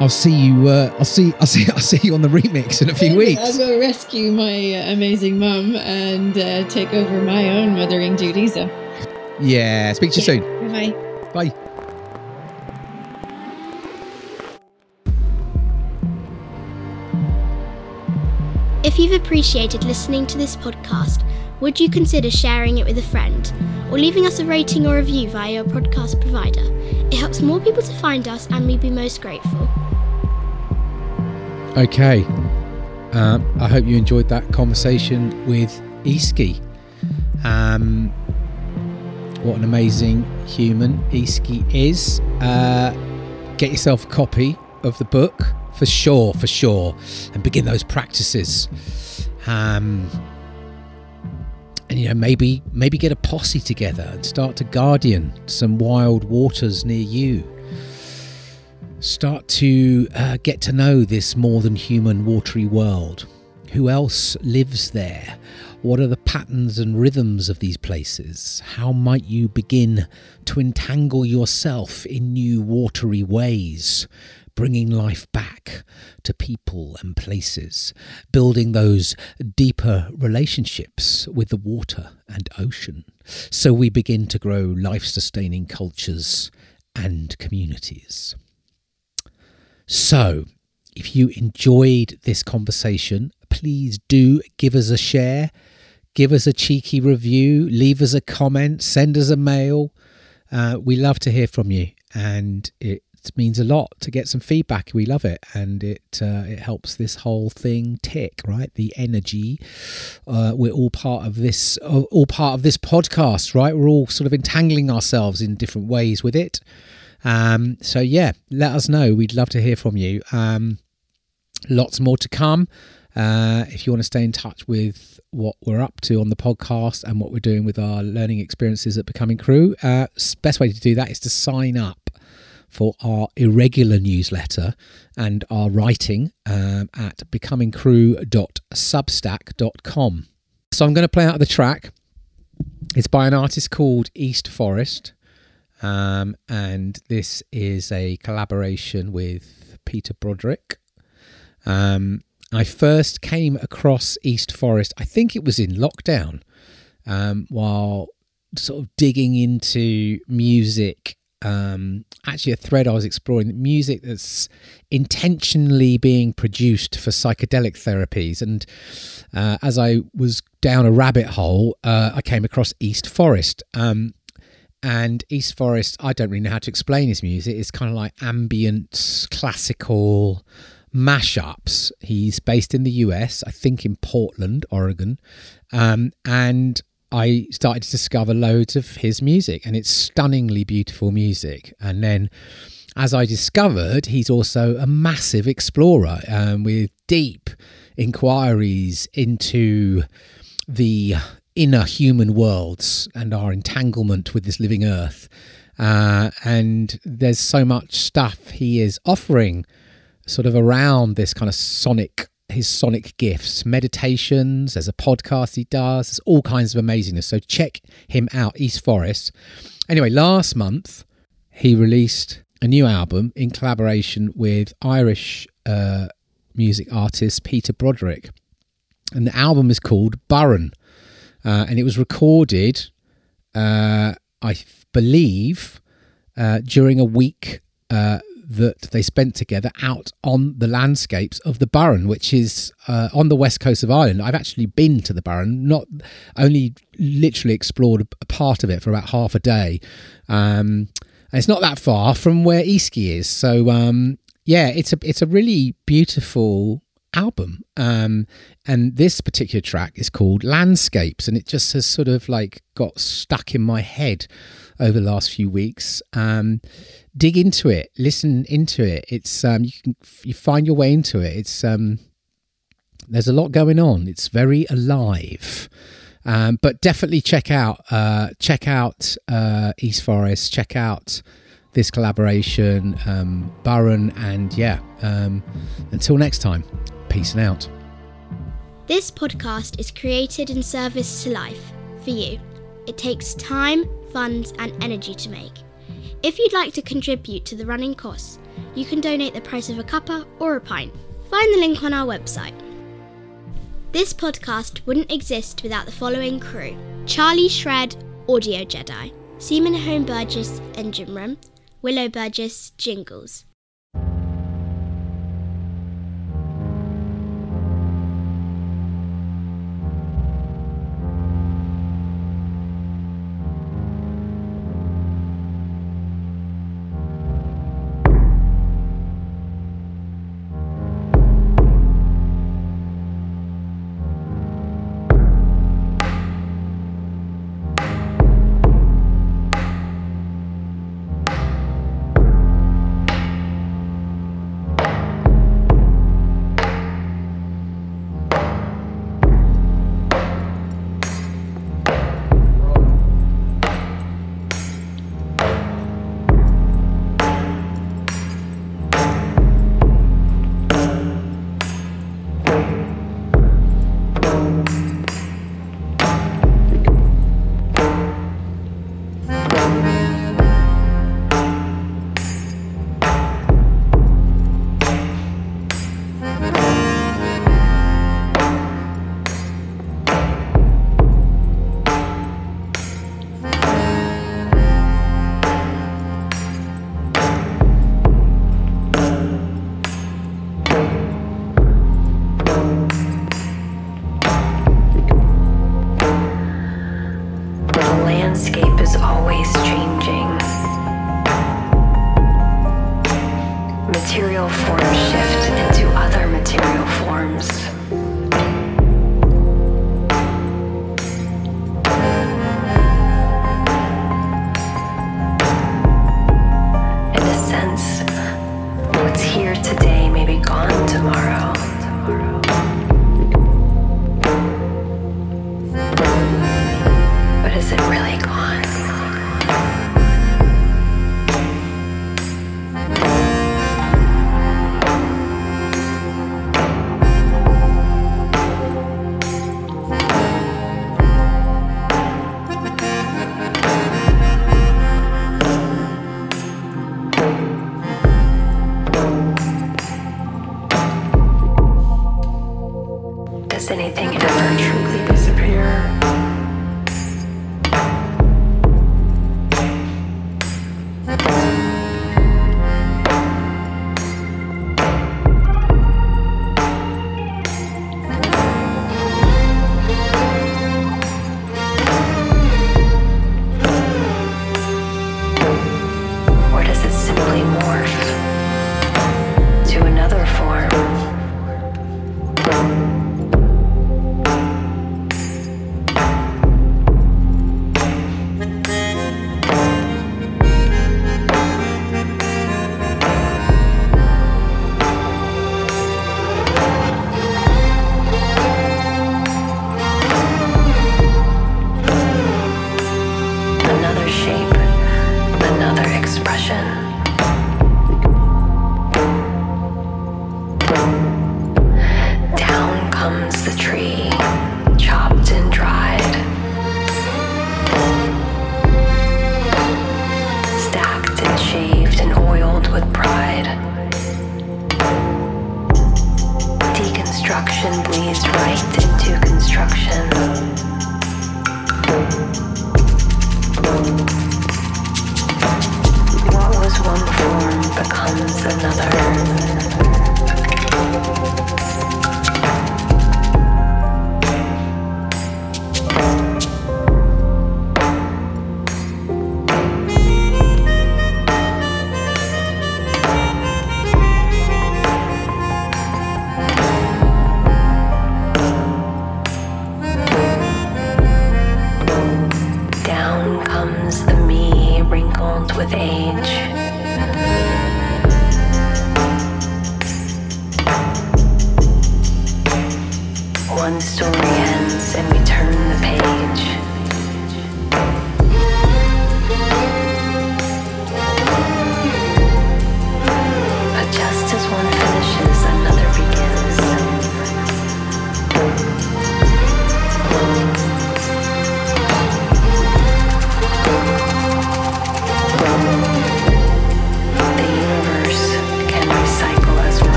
I'll see you. Uh, I'll see. I'll see. I'll see you on the remix in a few weeks. I'll go rescue my uh, amazing mum and uh, take over my own mothering duties. So. Yeah. Speak to you soon. Bye. Bye. If you've appreciated listening to this podcast, would you consider sharing it with a friend or leaving us a rating or review via your podcast provider? It helps more people to find us and we'd be most grateful. Okay. Um, I hope you enjoyed that conversation with Easkey. Um, what an amazing human Easkey is. Uh, get yourself a copy of the book for sure, for sure, and begin those practices. Um, and you know maybe maybe get a posse together and start to guardian some wild waters near you. Start to uh, get to know this more than human watery world. Who else lives there? What are the patterns and rhythms of these places? How might you begin to entangle yourself in new watery ways bringing life back to people and places, building those deeper relationships with the water and ocean. So we begin to grow life sustaining cultures and communities. So, if you enjoyed this conversation, please do give us a share, give us a cheeky review, leave us a comment, send us a mail. Uh, we love to hear from you, and it means a lot to get some feedback. We love it, and it uh, it helps this whole thing tick. Right, the energy. Uh, we're all part of this. All part of this podcast. Right, we're all sort of entangling ourselves in different ways with it. Um, so yeah, let us know. We'd love to hear from you. Um, lots more to come. Uh, if you want to stay in touch with what we're up to on the podcast and what we're doing with our learning experiences at Becoming Crew, uh, best way to do that is to sign up for our irregular newsletter and our writing um, at becomingcrew.substack.com. So I'm going to play out the track. It's by an artist called East Forest, um, and this is a collaboration with Peter Broderick. Um, I first came across East Forest, I think it was in lockdown, um, while sort of digging into music um, actually a thread I was exploring music that's intentionally being produced for psychedelic therapies. And uh, as I was down a rabbit hole, uh, I came across East Forest. Um, and East Forest, I don't really know how to explain his music. It's kind of like ambient, classical mashups. He's based in the US, I think in Portland, Oregon. Um, and I started to discover loads of his music, and it's stunningly beautiful music. And then, as I discovered, he's also a massive explorer um, with deep inquiries into the inner human worlds and our entanglement with this living earth. Uh, and there's so much stuff he is offering sort of around this kind of sonic his sonic gifts, meditations, there's a podcast he does, there's all kinds of amazingness. So check him out, East Forest. Anyway, last month he released a new album in collaboration with Irish uh, music artist Peter Broderick. And the album is called Burren. Uh, and it was recorded, uh, I believe, uh, during a week uh, that they spent together out on the landscapes of the Burren, which is uh, on the west coast of Ireland. I've actually been to the Burren, not only literally explored a part of it for about half a day. Um, and it's not that far from where Easkey is. So um, yeah, it's a it's a really beautiful album. Um, and this particular track is called Landscapes, and it just has sort of like got stuck in my head over the last few weeks. Um, dig into it, listen into it. It's um, you can you find your way into it. It's um, There's a lot going on. It's very alive. Um, but definitely check out uh, check out uh, East Forest. Check out this collaboration, um, Burren, and yeah. Um, until next time, peace and out. This podcast is created in service to life for you. It takes time, funds, and energy to make. If you'd like to contribute to the running costs, you can donate the price of a cuppa or a pint. Find the link on our website. This podcast wouldn't exist without the following crew Charlie Shred, Audio Jedi, Seaman Home Burgess, Engine Room, Willow Burgess, Jingles.